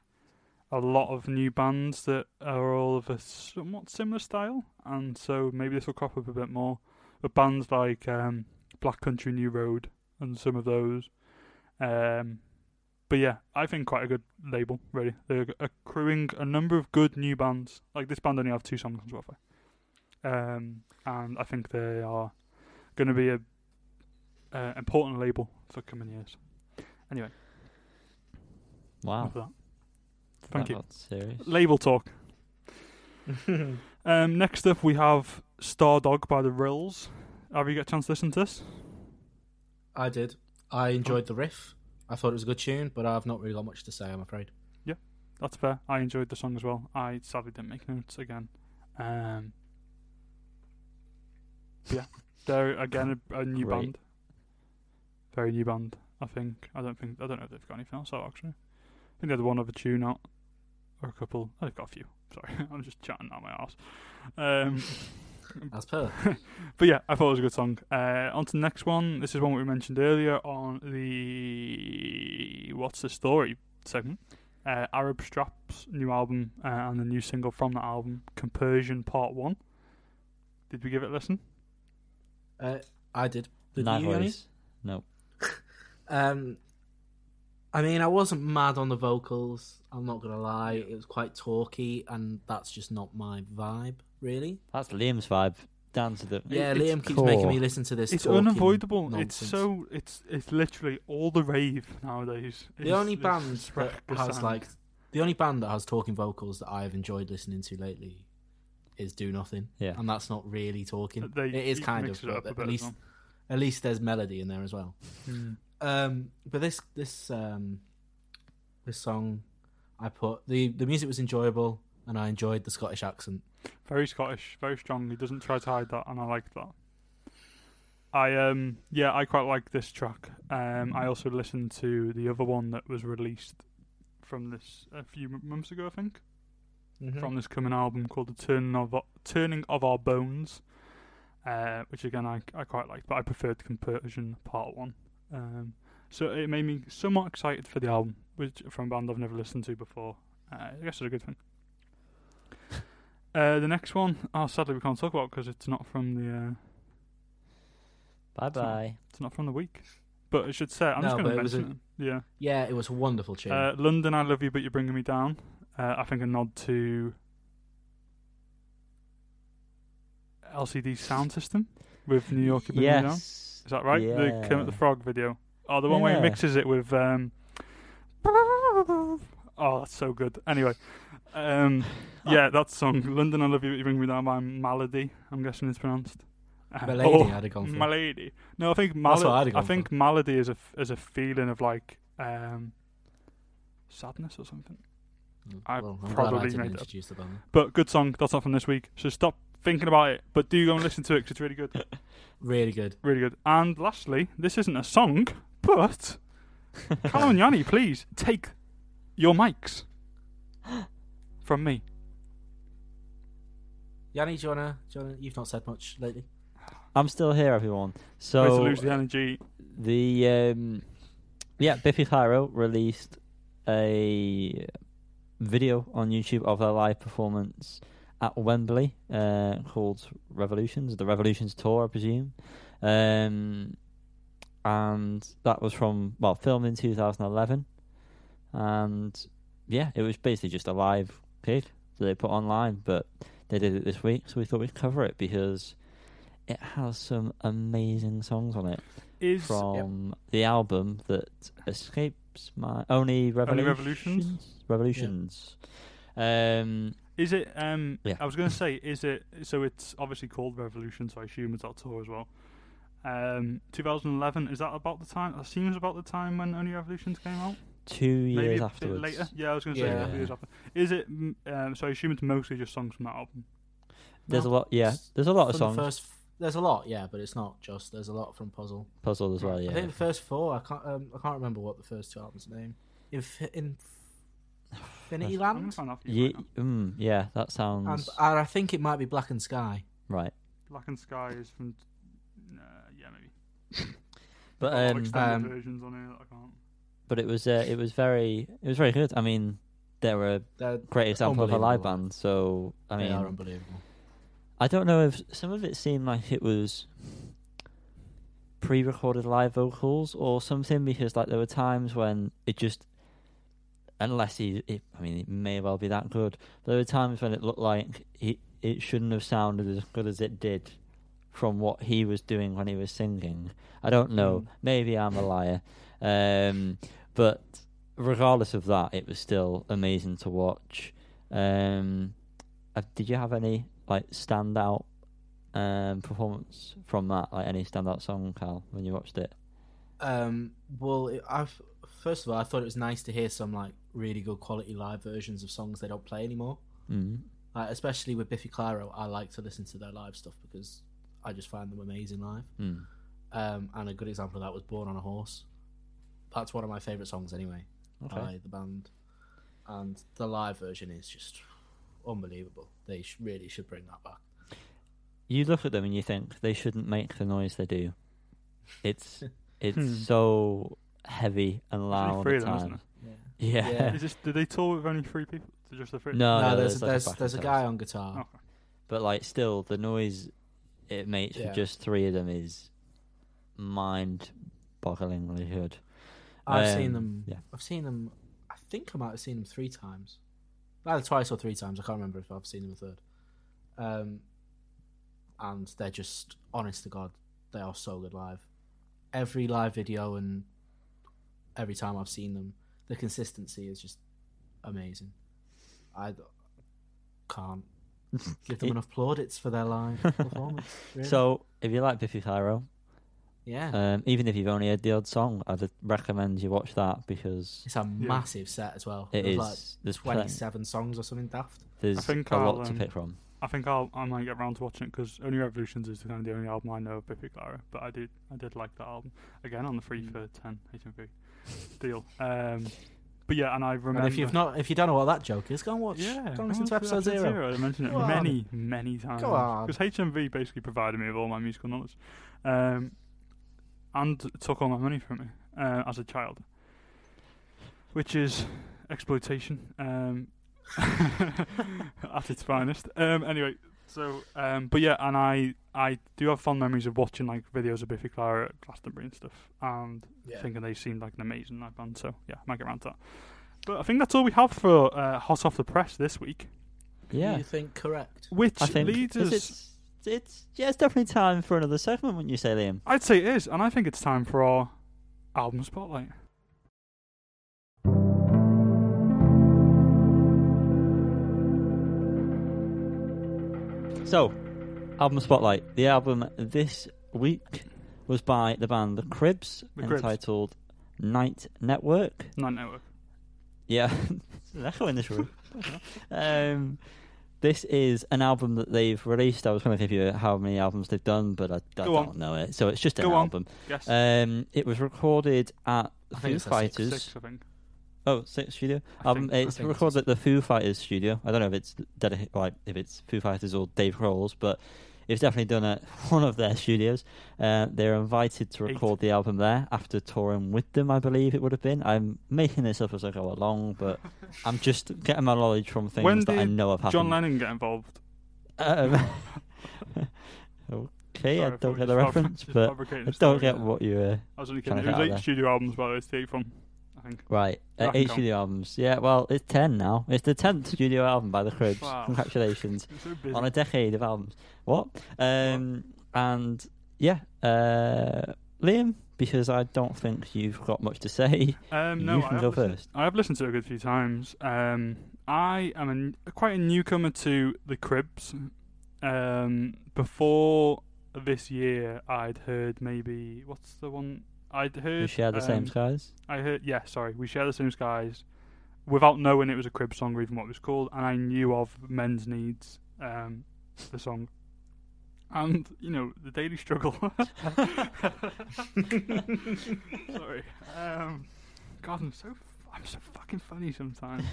a lot of new bands that are all of a somewhat similar style, and so maybe this will crop up a bit more. But bands like um, Black Country New Road and some of those. Um, but yeah, I think quite a good label, really. They're accruing a number of good new bands. Like this band only have two songs on Spotify. Um, and I think they are going to be a uh, important label for coming years. Anyway, Wow. Enough of that. Thank you. got serious. Label talk. Um, next up, we have Star Dog by the Rills. Have you got a chance to listen to this? I did. I enjoyed the riff. I thought it was a good tune, but I've not really got much to say, I'm afraid. Yeah, that's fair. I enjoyed the song as well. I sadly didn't make notes again. Um, yeah, they're again a, a new Great. band. Very new band. I think. I don't think. I don't know if they've got anything else out actually. I think they had one other tune out or a couple. I've got a few. Sorry, I'm just chatting out my ass. Um, As per. but yeah, I thought it was a good song. Uh, on to the next one. This is one we mentioned earlier on the What's the Story segment. Uh, Arab Strap's new album uh, and the new single from that album, Compersion Part 1. Did we give it a listen? Uh, I did. Did Night you, Voice. No. Um, I mean, I wasn't mad on the vocals. I'm not gonna lie. It was quite talky, and that's just not my vibe, really. That's Liam's vibe. Down to the. Yeah, it's Liam keeps making me listen to this. It's unavoidable. nonsense. It's so it's it's literally all the rave nowadays. the only band that has Gesang. like the only band that has talking vocals that I've enjoyed listening to lately is Do Nothing, Yeah. and that's not really talking. They- it is kind of, it but at least well. At least there's melody in there as well. Mm. Um, but this this um this song, I put the the music was enjoyable, and I enjoyed the Scottish accent. Very Scottish, very strong. He doesn't try to hide that, and I like that. I um yeah, I quite like this track. Um, I also listened to the other one that was released from this a few m- months ago, I think, from this coming album called "The Turning of Turning of Our Bones," uh, which again I I quite liked, but I preferred the Compersion Part One. Um, so it made me somewhat excited for the album, which from a band I've never listened to before. Uh, I guess it's a good thing. Uh, the next one, oh, sadly we can't talk about because it's not from the uh, Bye bye. it's not from the week. But I should say, I'm just going to but it was mention. Yeah, Yeah, it was a wonderful tune. uh, London, I love you, but you're bringing me down. Uh, I think a nod to LCD sound system with New York, you're bringing down. Yes. Is that right? The Kermit the Frog video. Oh, the one where he mixes it with. Um, oh, that's so good. Anyway, um, yeah, that song, "London I Love You, You Bring Me Down" by Malady. I'm guessing it's pronounced. Uh, Milady, oh, I'd have gone for. Malady. No, I think That's Malady. what I'd have I gone think Malady is a f- is a feeling of like um, sadness or something. I well, I'm glad probably I didn't made it up. introduce the band. But good song. That's not from this week. So stop thinking about it. But do go and listen to it 'cause it's really good. Really good. Really good. And lastly, this isn't a song, but Callum and Yanni, please take your mics from me. Yanni, do you wanna, do you wanna? You've not said much lately. I'm still here, everyone. Way to So lose the energy. the um, yeah, Biffy Clyro released a video on YouTube of their live performance at Wembley uh, called Revolutions, the Revolutions tour, I presume. Um, and that was from well, filmed in 2011, and yeah, it was basically just a live gig that they put online, but they did it this week, so we thought we'd cover it because it has some amazing songs on it Is from the album that escapes my only revolutions. Revolutions? Revolutions. Um, is it? Um, Yeah. I was going to say, is it? So it's obviously called Revolution, so I assume it's that tour as well. Um, 2011 is that about the time? That seems about the time when Only Revolutions came out. two Maybe years a afterwards. bit later. Yeah, I was going to say a Yeah. years after. Is it? Um, so I assume it's mostly just songs from that album. There's No, a lot. Yeah, there's a lot of From the songs. first, there's a lot, yeah, but it's not just. There's a lot from Puzzle. Puzzle as well. yeah. I Yeah. think the first four. I can't. Um, I can't remember what the first two albums name. Inf- Infinity I'm Land. to find out for you Ye- mm, yeah, that sounds and I think it might be Blackened Sky. right. Blackened Sky is from. Uh, yeah, maybe. But Got a lot of um, extended Um, versions on here that I can't. but it was uh, it was very it was very good. I mean, they're a They're, great example of a live band. So I they mean, are unbelievable. I don't know if some of it seemed like it was pre-recorded live vocals or something because like there were times when it just unless he it, I mean it may well be that good there were times when it looked like he, it shouldn't have sounded as good as it did from what he was doing when he was singing I don't know Mm. maybe I'm a liar um, but regardless of that it was still amazing to watch um, uh, did you have any like standout um, performance from that? Like any standout song, Cal, when you watched it? Um, well, I've first of all, I thought it was nice to hear some like really good quality live versions of songs they don't play anymore. Mm. Like, especially with Biffy Clyro, I like to listen to their live stuff because I just find them amazing live. Mm. Um, and a good example of that was "Born on a Horse." That's one of my favorite songs, anyway, Okay. by the band. and the live version is just unbelievable. They sh- really should bring that back. You look at them and you think they shouldn't make the noise they do. It's it's Hmm. so heavy and only loud three at of them, isn't times. Yeah. Yeah. Yeah. Is this, did they tour with only three people? Just the three? No, no, no, there's like there's backing there's a guy on guitar. Oh. But like, still, the noise it makes Yeah. for just three of them is mind-bogglingly good. I've seen Um, them. yeah. I've seen them. I think I might have seen them three times, either twice or three times. I can't remember if I've seen them a third. Um, and they're just honest to God, they are so good live. Every live video and every time I've seen them, the consistency is just amazing. I can't give them enough plaudits for their live performance. really. So, if you like Biffy Clyro, yeah, um, even if you've only heard the odd song, I'd recommend you watch that because it's a massive set as well. it There's is. like there's plenty, twenty-seven songs or something daft. there's I think a I'll, lot to um, pick from. I think I'll I might get around to watching it because Only Revolutions is kind of the only album I know of Biffy Clyro. But I did I did like that album again on the free Mm. for ten HMV deal. Um, but yeah, and I remember And if you've not, if you don't know what that joke is, go and watch. yeah, go and listen to episode zero. I mentioned it Go on. many many times Go on. because HMV basically provided me with all my musical knowledge, um, and took all my money from me uh, as a child, which is exploitation. Um, at its finest. Um, anyway, so um, but yeah, and I I do have fond memories of watching like videos of Biffy Clyro at Glastonbury and stuff, and thinking they seemed like an amazing live band. So yeah, might get around to that. But I think that's all we have for uh, hot off the press this week, Yeah, You think correct? which I think leads us. it's it's yeah, it's definitely time for another segment. Wouldn't you say, Liam? I'd say it is, and I think it's time for our album spotlight. So, album spotlight. The album this week was by the band The Cribs, The Cribs. entitled Night Network. Night Network. Yeah, There's an echo in this room. um, this is an album that they've released. I was going to give you how many albums they've done, but I, I don't on. know it. So it's just an Go on. album. Yes. Um, it was recorded at Foo think it's six- Fighters. Six. Oh, six studio. I Um, think- it's recorded at the Foo Fighters studio. I don't know if it's dedicated, like if it's Foo Fighters or Dave Grohl's, but it's definitely done at one of their studios. Uh, they're invited to Eight. record the album there after touring with them. I believe it would have been. I'm making this up as I go along, but I'm just getting my knowledge from things When that I know have happened. John Lennon get involved. Um, okay, Sorry, I don't get the reference, but I don't story get what you. Uh, I was only kidding. It was eight studio albums by the way, eight from. I think. Right, uh, eight studio albums. Yeah, well, it's ten now. It's the tenth studio album by the Cribs. Wow. Congratulations so on a decade of albums. What? Um, and yeah, uh, Liam, because I don't think you've got much to say. Um, You no, can I go listened- first. I have listened to it a good few times. Um, I am a quite a newcomer to the Cribs. Um, before this year, I'd heard maybe what's the one I'd heard. We share the same um, skies. I heard, yeah, sorry, we share the same skies, without knowing it was a Crib song or even what it was called, and I knew of Men's Needs, um, the song, and you know the Daily Struggle. sorry, um, God, I'm so I'm so fucking funny sometimes.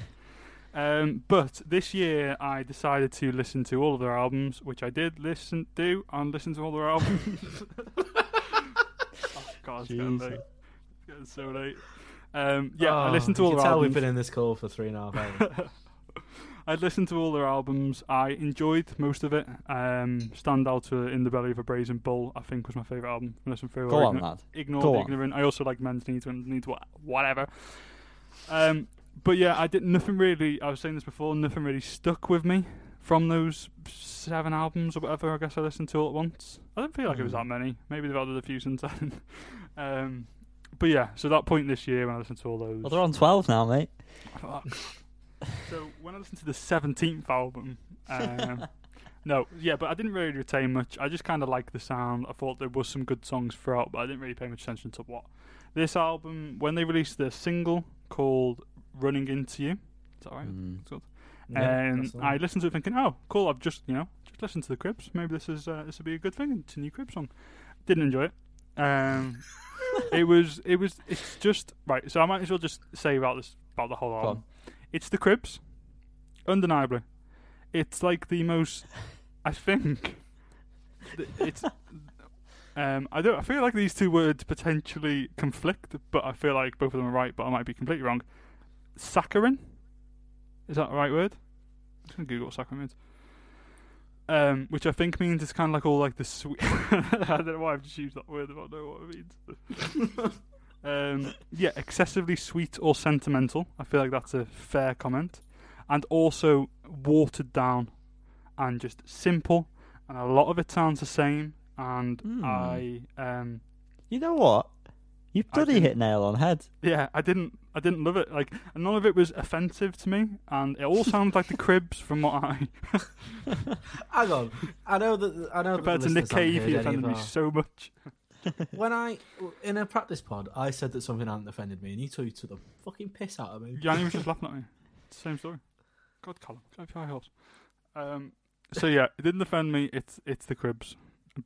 Um, but this year I decided to listen to all of their albums, which I did listen to and listen to all their albums. oh, God, it's getting late. It's getting so late. Um, yeah, I Oh, listened to you all can their tell albums. we've been in this call for three and a half hours. I listened to all their albums. I enjoyed most of it. Um, Stand Out to In the Belly of a Brazen Bull, I think, was my favourite album. Listen through. Go on, Igno- lad. Ignore Go the on. Ignorant. I also like Men's Needs, Men's Needs, wha- whatever. Um, but yeah, I did nothing really. I was saying this before. Nothing really stuck with me from those seven albums or whatever. I guess I listened to all at once. I don't feel like it was Hmm. that many. Maybe they've added a few since then. um, but yeah, so that point this year when I listened to all those. Well, they're on twelve now, mate. Fuck. so when I listened to the seventeenth album, um, no, yeah, but I didn't really retain much. I just kind of liked the sound. I thought there was some good songs throughout, but I didn't really pay much attention to what this album. When they released their single called "Running Into You," is that right? Mm. and that's the I listened to it thinking, "Oh, cool! I've just you know just listened to the Cribs. Maybe this is uh, this would be a good thing. It's a new Cribs song." Didn't enjoy it. Um, it was it was it's just right. So I might as well just say about this about the whole Go album. It's the Cribs, undeniably. It's like the most. I think it's. Um, I don't. I feel like these two words potentially conflict, but I feel like both of them are right. But I might be completely wrong. Saccharin, is that the right word? I'm just gonna Google what saccharin. Um, which I think means it's kind of like all like the sweet. I don't know why I've just used that word. I don't know what it means. um, yeah, excessively sweet or sentimental. I feel like that's a fair comment, and also watered down and just simple. And a lot of it sounds the same. And Hmm. I, um, You know what? You bloody hit nail on head. yeah, I didn't, I didn't love it. Like none of it was offensive to me, and it all sounds like the Cribs from what I Hang on. I know that I know compared that to Nick Cave. He heard offended me so much. When I in a practice pod, I said that something hadn't offended me, and you two took the fucking piss out of me. Yanni was just laughing at me. Same story. God, Callum, hope I helps. Um, so yeah, it didn't offend me. It's it's the Cribs,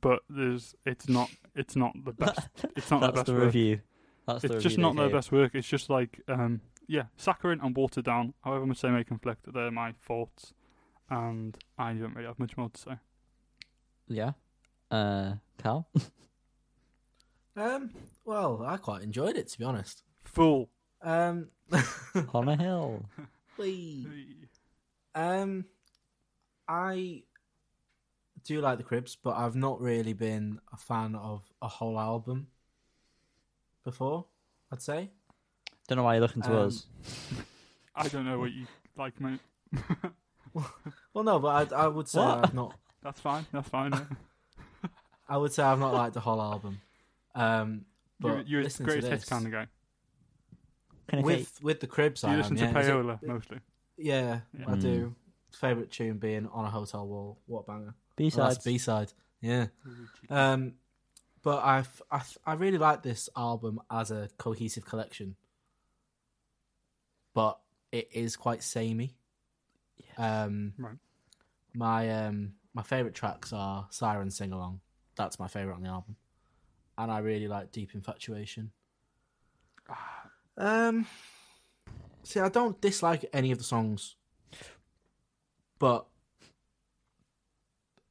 but there's it's not it's not the best. It's not That's the best the work. review. That's the It's just review not they their gave. best work. It's just like um, yeah, saccharin and watered down. However much they may conflict, they're my thoughts, and I don't really have much more to say. Yeah. Uh, Cal. Um, well, I quite enjoyed it to be honest. Full. Um, on a hill. whee. um, I do like the Cribs, but I've not really been a fan of a whole album before. I'd say. Don't know why you're looking to Um, us. I don't know what you like, mate. Well, no, but I, I would say What? I've not. That's fine. That's fine. mate. I would say I've not liked the whole album. Um, you're but you're a listen to greatest hits kind of guy. With with the Cribs. You I listen am, to yeah. Is it- Paola mostly. Yeah, Yeah. I Mm. do. Favorite tune being "On a Hotel Wall." What a banger! B Well, that's sides? B side. Yeah. Um, but I've, I I really like this album as a cohesive collection. But it is quite samey. Um, Right. My um my favorite tracks are "Siren Sing Along." That's my favorite on the album, and I really like "Deep Infatuation." Um, see, I don't dislike any of the songs, but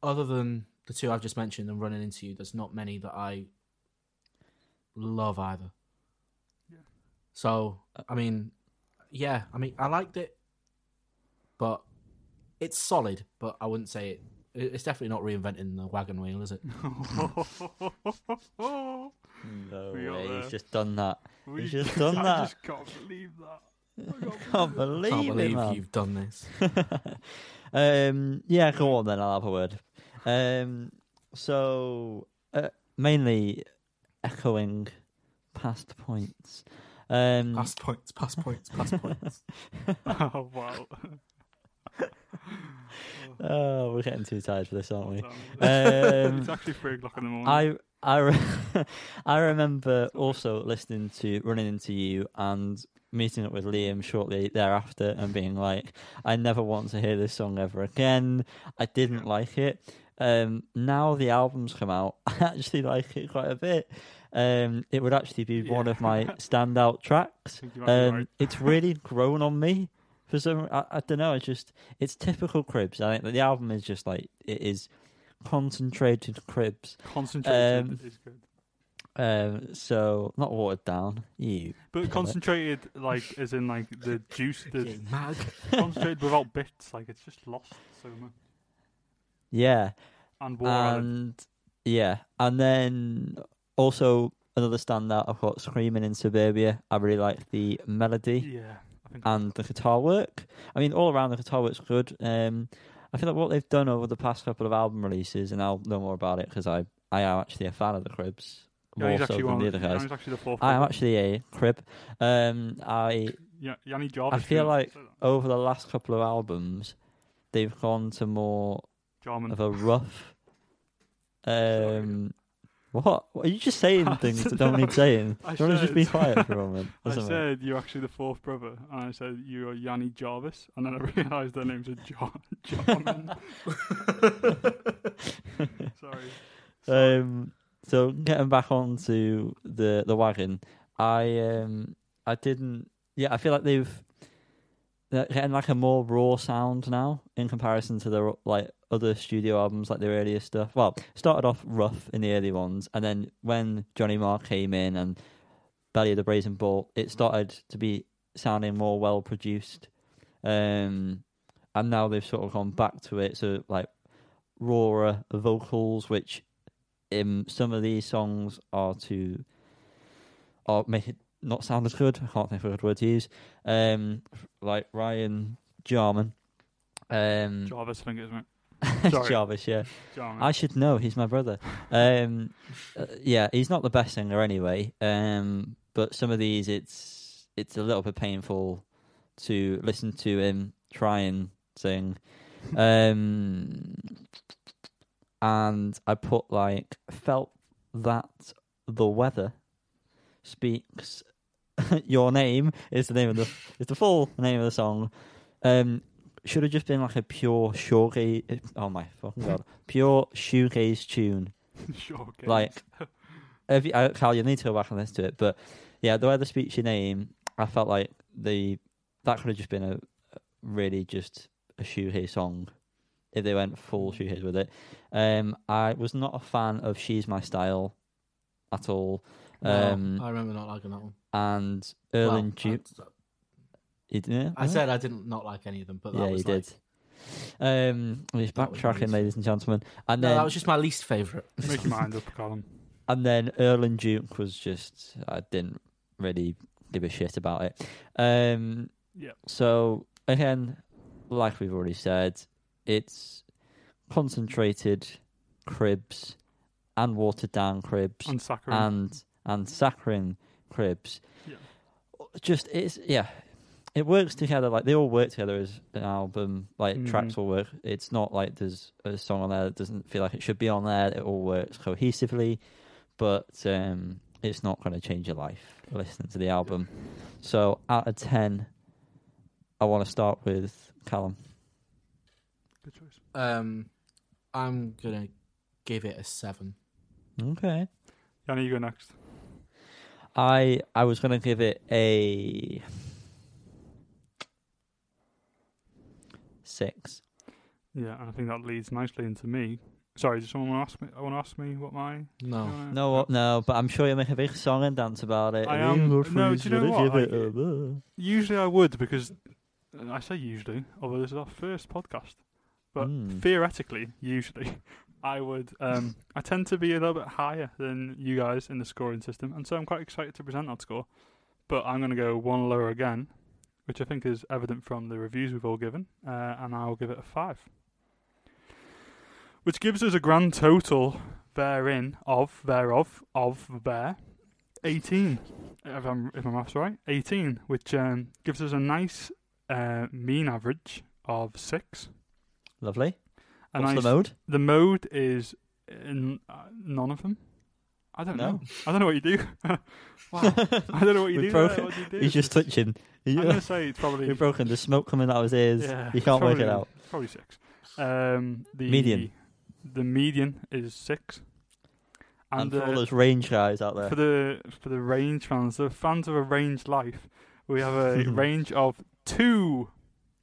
other than the two I've just mentioned and running into you, there's not many that I love either. Yeah. So, I mean, yeah, I mean, I liked it, but it's solid. But I wouldn't say it. it- It's definitely not reinventing the wagon wheel, is it? No We way. He's just done that. We- He's just done I that. just can't believe that. Can't believe, Can't it, believe man. you've done this. um, yeah, go on then. I'll have a word. Um, so uh, mainly echoing past points. Um, Past points, past points, past points. oh wow. oh, we're getting too tired for this, aren't we? Um, it's actually three o'clock in the morning. I I re- I remember also listening to running into you and meeting up with Liam shortly thereafter and being like, I never want to hear this song ever again. I didn't like it. Um, now the album's come out, I actually like it quite a bit. Um, it would actually be one of my standout tracks. think you might be Um, right. it's really grown on me for some. I, I don't know. It's just it's typical Cribs. I think that the album is just like it is concentrated Cribs. Concentrated um, is good. Um, so not watered down. You. But concentrated, like, as in, like, the juice, the mag. concentrated without bits, like, it's just lost so much. Yeah. And war and yeah, and then also another standout. I've got "Screaming in Suburbia." I really like the melody Yeah, I think and the guitar work. I mean, all around the guitar work's good. Um, I feel like what they've done over the past couple of album releases, and I'll know more about it because I I am actually a fan of the Cribs yeah, more he's so actually than one. the other guys. He's actually the fourth. I am actually a Crib. Um, I Yeah, Yanni Jarvis. I feel like over the last couple of albums, they've gone to more Jarman. of a rough. Um, what? what? Are you just saying I things that don't need saying? I Do you want to just be quiet for a moment? I something? said you're actually the fourth brother, and I said you are Yanni Jarvis, and then I realised their names are Jar- Jarman. Sorry. Um, so getting back onto the the wagon, I um I didn't. Yeah, I feel like they've they're getting like a more raw sound now in comparison to the like other studio albums, like their earlier stuff. Well, started off rough in the early ones, and then when Johnny Marr came in and Belly of the Brazen Bull, it started to be sounding more well produced. Um, and now they've sort of gone back to it, so like rawer vocals, which in some of these songs are to or make it not sound as good. I can't think of a good word to use. Um, like Ryan Jarman. Um, Jarvis, I think it is, mate. Jarvis, yeah. I should know. He's my brother. Um, uh, yeah, he's not the best singer anyway. Um, but some of these, it's it's a little bit painful to listen to him try and sing. Um, and I put like felt that the weather speaks your name is the name of the is the full name of the song. Um, should have just been like a pure shoegaze. Oh my fucking god, pure shoegaze tune. okay. Like, if you, uh, Cal, you need to go back and listen to it. But yeah, the way the speaks your name, I felt like the that could have just been a really just a shoegaze song if they went full shoegaze with it. Um, I was not a fan of "She's My Style" at all. No, Um, I remember not liking that one. and Well, Earl & Duke. I, I said I didn't not like any of them, but that yeah, was you like, did. Um, he's That was backtracking, ladies and gentlemen, and No, then that was just my least favourite. Make your mind up, Colin. and then Earl & Duke was just I didn't really give a shit about it. Um, Yep. So again, like we've already said, it's concentrated cribs and watered down cribs And Sakura. and and saccharine cribs. Yeah. Just it's yeah, it works together. Like they all work together as an album. Like Mhm. tracks all work. It's not like there's a song on there that doesn't feel like it should be on there. It all works cohesively, but um, it's not going to change your life listening to the album. So out of ten, I want to start with Callum. Good choice. Um, I'm gonna give it a seven. Okay. Yanni, you go next. I I was going to give it a six. Yeah, and I think that leads nicely into me. Sorry, does someone want to ask me? I want to ask me what my. No, uh, No, no, but I'm sure you'll make a big song and dance about it. I am- no, do you know what? I- Usually I would because I say usually, although this is our first podcast. But Mm. theoretically, usually, I would. Um, I tend to be a little bit higher than you guys in the scoring system, and so I'm quite excited to present that score. But I'm going to go one lower again, which I think is evident from the reviews we've all given, uh, and I'll give it a five, which gives us a grand total therein of thereof of the bear, eighteen. If I'm if my maths right, eighteen, which um, gives us a nice uh, mean average of six. Lovely. A What's nice the mode? the mode is in, uh, none of them. I don't No. know. I don't know what you do. wow. I don't know what you do. broken- What do you do? He's just touching. I'm going to say it's probably. You're broken. There's smoke coming out of his ears. Yeah, you can't work it probably- out. Probably six. Um, the Median. The median is six. And, And, for all uh, those range guys out there, for the for the range fans, the fans of a range life, we have a range of two,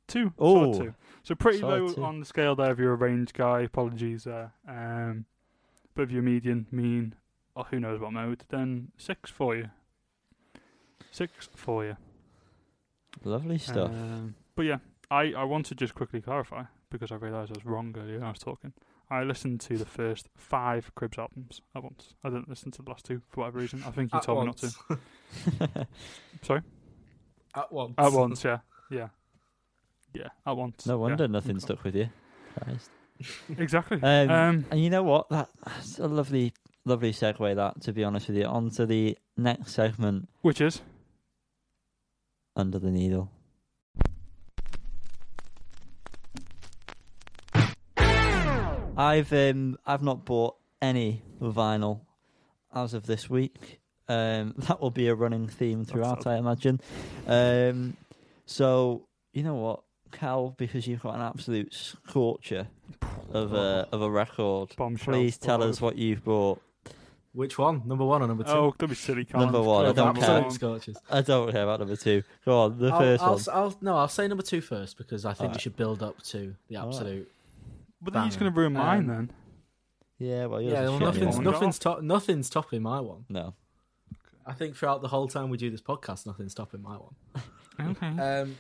two, Oh, solid two. So pretty low two. on the scale there. If you're a range guy, apologies there. Um, but if you're median, mean, or who knows what mode, then six for you. Six for you. lovely stuff. Um, but yeah, I, I want to just quickly clarify because I realised I was wrong earlier when I was talking. I listened to the first five Cribs albums at once. I didn't listen to the last two for whatever reason. I think you At told me not to. Sorry? At once. At once, yeah. Yeah. Yeah, at once. no yeah. wonder nothing stuck with you. Christ. Exactly. Um, Um, And you know what? That, that's a lovely, lovely segue. That, to be honest with you, onto the next segment, which is? under the needle. I've um I've not bought any vinyl as of this week. Um, that will be a running theme throughout. I imagine. Um, so you know what, Cal, because you've got an absolute scorcher of a of a record. Bombshell. Please tell us what you've bought. Which one? Number one or number two? Oh, don't be silly, Colin. Number one, I don't for care. number Absolute one. scorches. I don't care about number two. Go on, the I'll, 1st I'll, one. s- I'll- no, I'll say number two first because I think we Alright. should build up to the Alright. absolute. But then you're just going to ruin mine Um, then. Yeah, well, yours Yeah, is well, shit nothing's anyway. nothing's top, nothing's topping my one. No. I think throughout the whole time we do this podcast, nothing's topping my one. Okay. Um,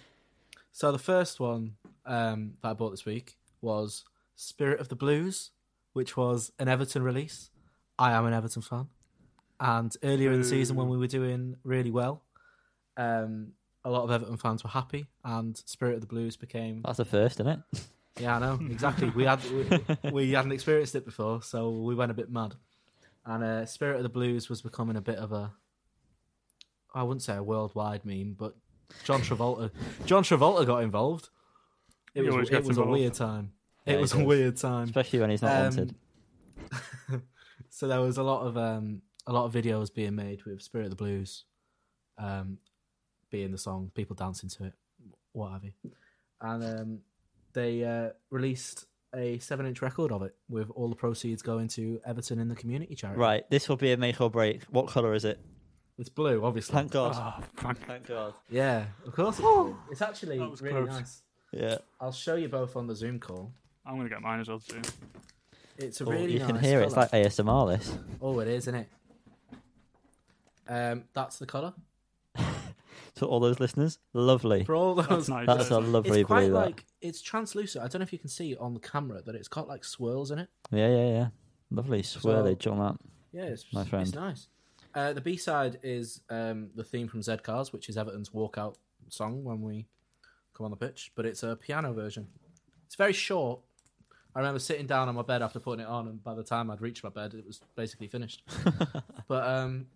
so the first one um, that I bought this week was Spirit of the Blues, which was an Everton release. I am an Everton fan, and earlier in the season when we were doing really well, um, a lot of Everton fans were happy, and Spirit of the Blues became. That's the first, isn't it? Yeah, I know exactly. We had we, we hadn't experienced it before, so we went a bit mad. And uh, Spirit of the Blues was becoming a bit of a, I wouldn't say a worldwide meme, but John Travolta, John Travolta got involved. It He was it gets was a weird time. Yeah, it he was a weird time. Especially when he's not Um, wanted. So there was a lot of um, a lot of videos being made with Spirit of the Blues, um, being the song, people dancing to it, what have you, and um, they uh, released a seven-inch record of it with all the proceeds going to Everton in the community charity. Right, this will be a make or break. What colour is it? it's blue, obviously. Thank God. Oh, Frank. Thank God. Yeah, of course. It's, it's actually really close. nice. Yeah. I'll show you both on the Zoom call. I'm going to get mine as well, too. It's a Oh, really you nice can hear it. It's like ASMR. This. Oh, it is, isn't it? Um, that's the color To all those listeners, lovely. for all those. That's nice. That's a isn't lovely it's quite blue. That. like it's translucent. I don't know if you can see on the camera that it's got like swirls in it. Yeah, yeah, yeah. Lovely swirlage on that. Yeah, it's My it's nice. Uh, the B side is um, the theme from Z Cars, which is Everton's walkout song when we come on the pitch, but it's a piano version. It's very short. I remember sitting down on my bed after putting it on, and by the time I'd reached my bed, it was basically finished. but um,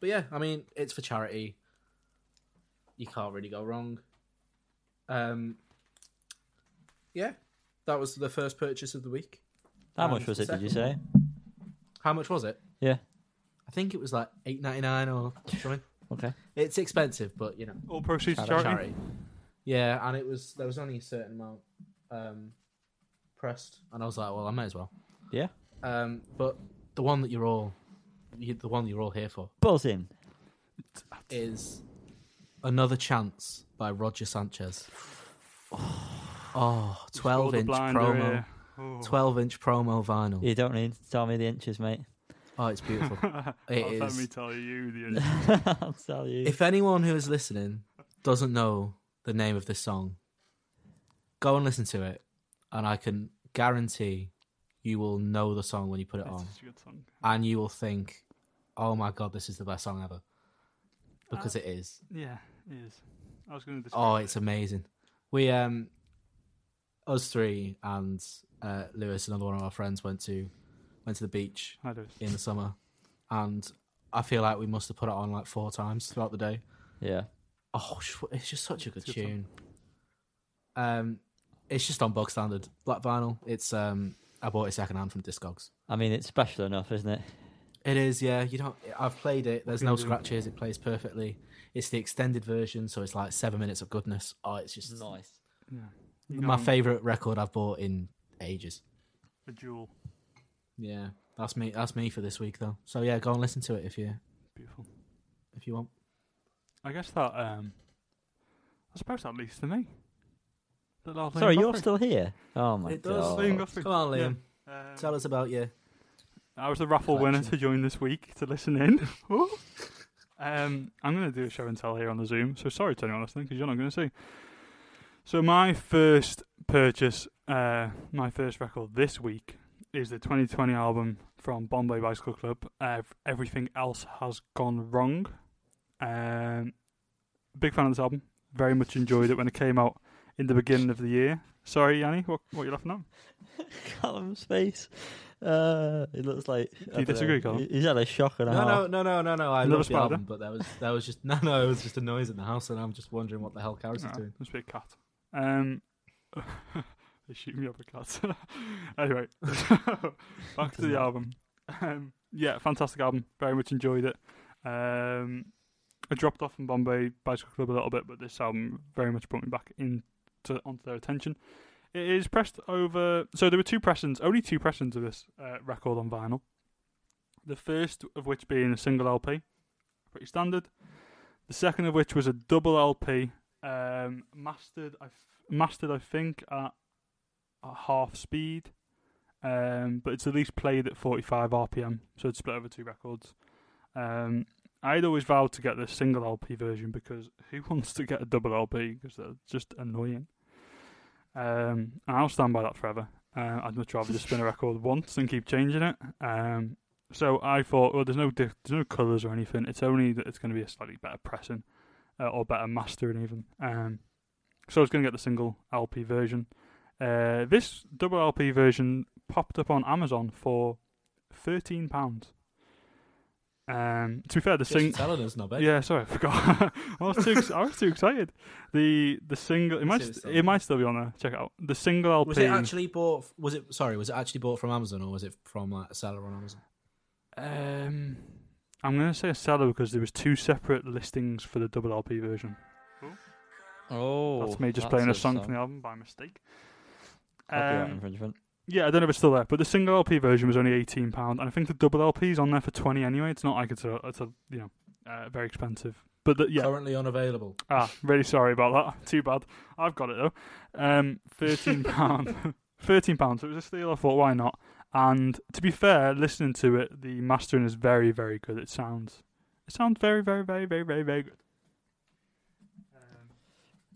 but yeah, I mean, it's for charity. You can't really go wrong. Um, yeah, that was the first purchase of the week. How And much was the it? Did you say? How much was it? Yeah. I think it was like eight ninety nine or something. Okay. It's expensive, but you know, All proceeds to Charity. charity. charity. Yeah, and it was there was only a certain amount um, pressed, and I was like, well, I may as well. Yeah. Um, but the one that you're all, you, the one you're all here for, Buzzing. is another chance by Roger Sanchez. Oh, 12 inch blinder promo. here. Oh. 12 inch promo vinyl. You don't need to tell me the inches, mate. Oh, it's beautiful. It Oh, Let is. me tell you the inches. I'll tell you. If anyone who is listening doesn't know the name of this song, go and listen to it, and I can guarantee you will know the song when you put it It's on, such a good song. and you will think, "Oh my god, this is the best song ever," because it is. Yeah, it is. I was going to. Oh, it's amazing. We um, us three and uh, Lewis, another one of our friends, went to went to the beach I in the summer, and I feel like we must have put it on like four times throughout the day. Yeah. Oh, it's just such a good It's a good song. tune. Um, it's just on bog standard black vinyl. It's um, I bought it second hand from Discogs. I mean, it's special enough, isn't it? It is, yeah. You don't. I've played it. There's no scratches. It plays perfectly. It's the extended version, so it's like seven minutes of goodness. Oh, it's just Nice. Yeah. You my favorite record I've bought in ages. A jewel. Yeah, that's me. That's me for this week, though. So yeah, go and listen to it if you Beautiful. if you want. I guess that. um I suppose that leads to me. That I'll Sorry, lean you're still here. Oh my It does. god. Liam Godfrey. Come on, Liam. Um, Tell us about you. I was the raffle winner to join this week to listen in. Ooh. um, I'm going to do a show and tell here on the Zoom, so sorry to anyone listening because you're not going to see. So my first purchase, uh, my first record this week is the 2020 album from Bombay Bicycle Club. Uh, Everything else has gone wrong. Um, big fan of this album. Very much enjoyed it when it came out in the beginning of the year. Sorry, Yanni, what what are you laughing at? Callum's face. Uh, it looks like. I you disagree, know, Colin? He's had a shock and a No, half. no, no, no, no, no. I Another love the album, but that was that was just no, no. It was just a noise in the house, and I'm just wondering what the hell Karis is No, doing. must be a cat. Um, they shoot me up a cat. anyway, back to the it? album. Um, yeah, fantastic album. Very much enjoyed it. Um, I dropped off from Bombay Bicycle Club a little bit, but this album very much brought me back into onto their attention. It is pressed over. So there were two pressings, only two pressings of this uh, record on vinyl. The first of which being a single LP, pretty standard. The second of which was a double LP, um, mastered. I f- mastered, I think, at, at half speed, um, but it's at least played at 45 RPM, so it's split over two records. Um, I'd always vowed to get the single LP version because who wants to get a double LP? Because they're just annoying. Um, and I'll stand by that forever. Uh, I'd much rather just spin a record once and keep changing it. Um, so I thought, well, there's no diff- there's no colours or anything. It's only that it's going to be a slightly better pressing uh, or better mastering even. Um, so I was going to get the single LP version. Uh, this double LP version popped up on Amazon for thirteen pounds. Um, to be fair, the Just sing telling us, Nobby. yeah, sorry, I forgot. I was too ex- I was too excited. The the single it might see st- still it might still be on there. Check it out. The single LP. Was it actually bought? Was it sorry? Was it actually bought from Amazon or was it from like a seller on Amazon? Um, I'm gonna say a seller because there was two separate listings for the double LP version. Oh, That's me just that's playing a song from the album by mistake. Copyright Um, infringement. Yeah, I don't know if it's still there, but the single LP version was only eighteen pound, and I think the double LP is on there for twenty anyway. It's not like it's a it's a you know uh, very expensive. But the, yeah, Currently unavailable. Ah, really sorry about that. Too bad. I've got it though. Um, thirteen pound. thirteen pounds. It was a steal. I thought, why not? And to be fair, listening to it, the mastering is very, very good. It sounds, it sounds very, very, very, very, very, very good. Um,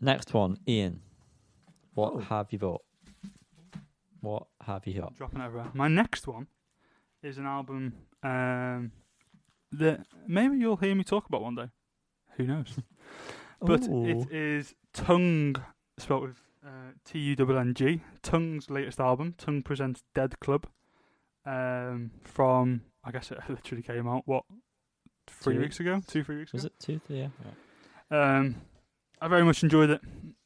Next one, Ian. What Oh. have you bought? What have you got? dropping everywhere. My next one is an album um, that maybe you'll hear me talk about one day. Who knows? But Ooh. it is Tunng, spelled with uh, T U N N G. Tunng's latest album, Tunng Presents Dead Club. Um, from I guess it literally came out what three Two weeks ago, two three weeks ago? Was ago. it two, three? Yeah. Um, I very much enjoyed it.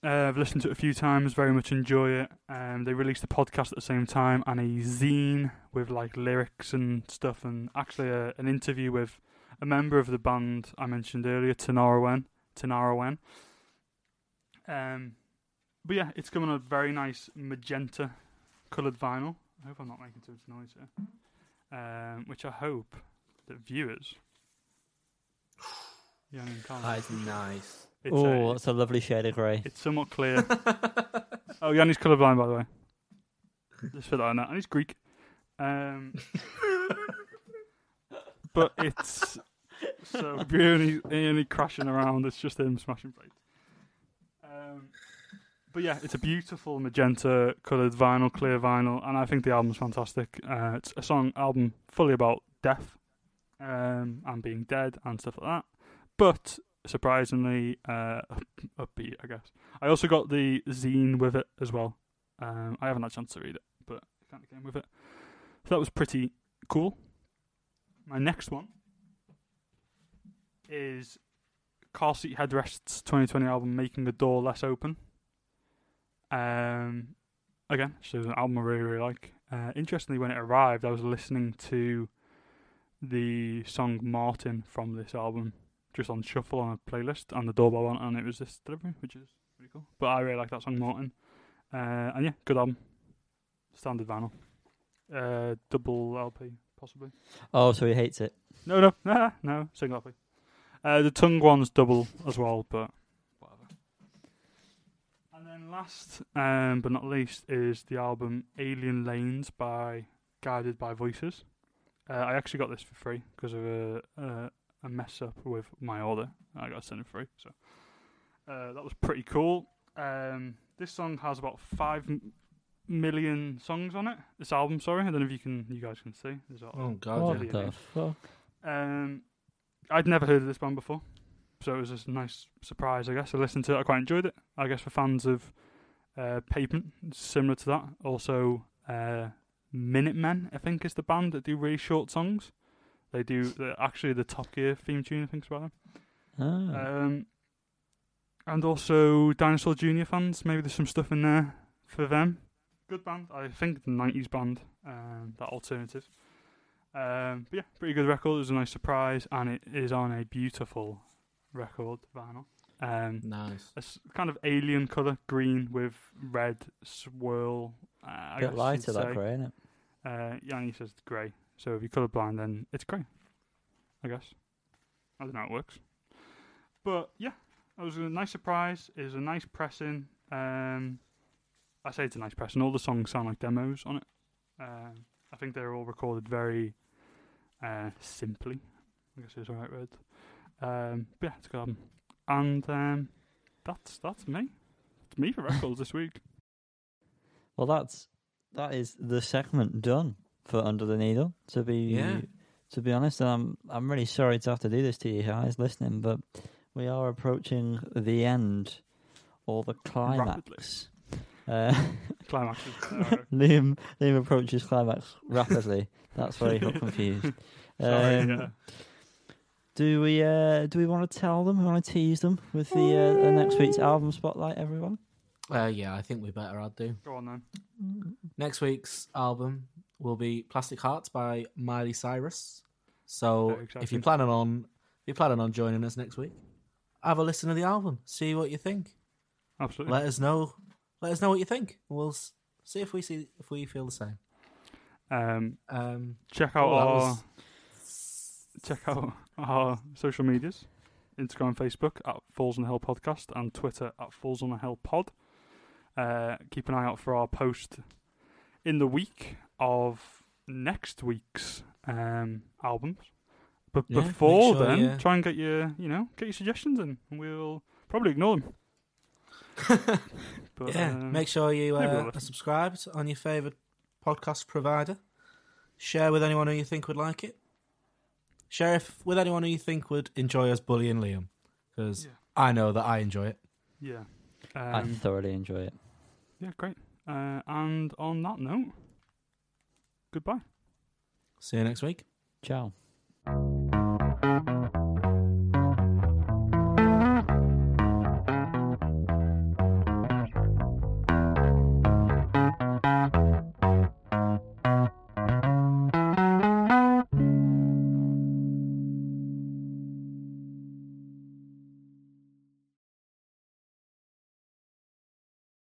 Uh, I've listened to it a few times. Very much enjoy it. Um, they released a podcast at the same time and a zine with like lyrics and stuff, and actually a, an interview with a member of the band I mentioned earlier, Tinariwen. Tanara Wen. Um, but yeah, it's coming on a very nice magenta coloured vinyl. I hope I'm not making too much noise here. Um, which I hope that viewers. That is nice. Oh, that's a lovely shade of grey. it's somewhat clear. oh, Yanni's colourblind, by the way. Just for that on that. And he's Greek. Um, but it's so only, only crashing around, it's just him smashing plates. Um, but yeah, it's a beautiful magenta coloured vinyl, clear vinyl, and I think the album's fantastic. Uh, it's a song album fully about death um, and being dead and stuff like that. But surprisingly uh, upbeat, I guess. I also got the zine with it as well. Um, I haven't had a chance to read it, but kind of came with it. So that was pretty cool. My next one is Car Seat Headrest's 2020 album, Making the Door Less Open. Um, again, so an album I really, really like. Uh, interestingly, when it arrived, I was listening to the song Martin from this album just on shuffle on a playlist and the doorbell went and it was this delivery, which is pretty cool. But I really like that song Martin. Uh, and yeah, good album. Standard vinyl. Uh, double LP, possibly. Oh, so he hates it. No, no, nah, no, single LP. Uh, the Tunng one's double as well, but whatever. And then last, um, but not least, is the album Alien Lanes by Guided by Voices. Uh, I actually got this for free because of a, a a mess up with my order. I got sent it free, so uh, that was pretty cool. Um, this song has about five m- million songs on it. This album, sorry, I don't know if you can, you guys can see. There's a, Oh God. what yeah. the fuck? um, I'd never heard of this band before, so it was just a nice surprise, I guess. I listened to it, I quite enjoyed it. I guess for fans of uh, Pavement, similar to that. Also, uh, Minutemen, I think, is the band that do really short songs. They do the, actually the Top Gear theme tune, I think, is about them. Ah. Um, and also Dinosaur Jr. fans, maybe there's some stuff in there for them. Good band, I think the 90s band, um, that alternative. Um, but yeah, pretty good record. It was a nice surprise, and it is on a beautiful record vinyl. Um, Nice. a s- kind of alien colour, green with red swirl. Uh, I Bit lighter you'd that say. grey, innit? Uh, Yanni says grey. So if you're colourblind, then it's grey. I guess. I don't know how it works. But yeah, it was a nice surprise. It was a nice pressing. Um, I say it's a nice pressing. All the songs sound like demos on it. Um, I think they're all recorded very uh, simply. I guess is the right word. Um, but yeah, it's a good album. And um, that's that's me. It's me for records this week. Well, that's that is the segment done for Under the Needle. To be Yeah. to be honest, and I'm I'm really sorry to have to do this to you guys listening, but we are approaching the end or the climax. Uh, Climax. Is, Liam Liam approaches climax rapidly. That's why he got confused. sorry, Um, yeah. Do we uh, do we want to tell them? We want to tease them with the, uh, the next week's album spotlight, everyone. Uh, yeah, I think we better. I'd do. Go on then. Next week's album will be Plastic Hearts by Miley Cyrus. So Very if you're planning on if you're planning on joining us next week, have a listen to the album, see what you think. Absolutely. Let us know. Let us know what you think. We'll see if we see if we feel the same. Um, Um, check out oh, our was- check out our social medias: Instagram, and Facebook at Falls on the Hill Podcast, and Twitter at Falls on the Hill Pod. Uh, keep an eye out for our post in the week of next week's um, albums. But Yeah, before sure then, you- try and get your you know get your suggestions in, and we'll probably ignore them. But, yeah, um, make sure you maybe we'll uh, are subscribed on your favourite podcast provider. Share with anyone who you think would like it. Share if, with anyone who you think would enjoy us bullying Liam, because Yeah. I know that I enjoy it. yeah. I Um, thoroughly enjoy it. Yeah, great. Uh, and on that note, goodbye. See you next week. Ciao.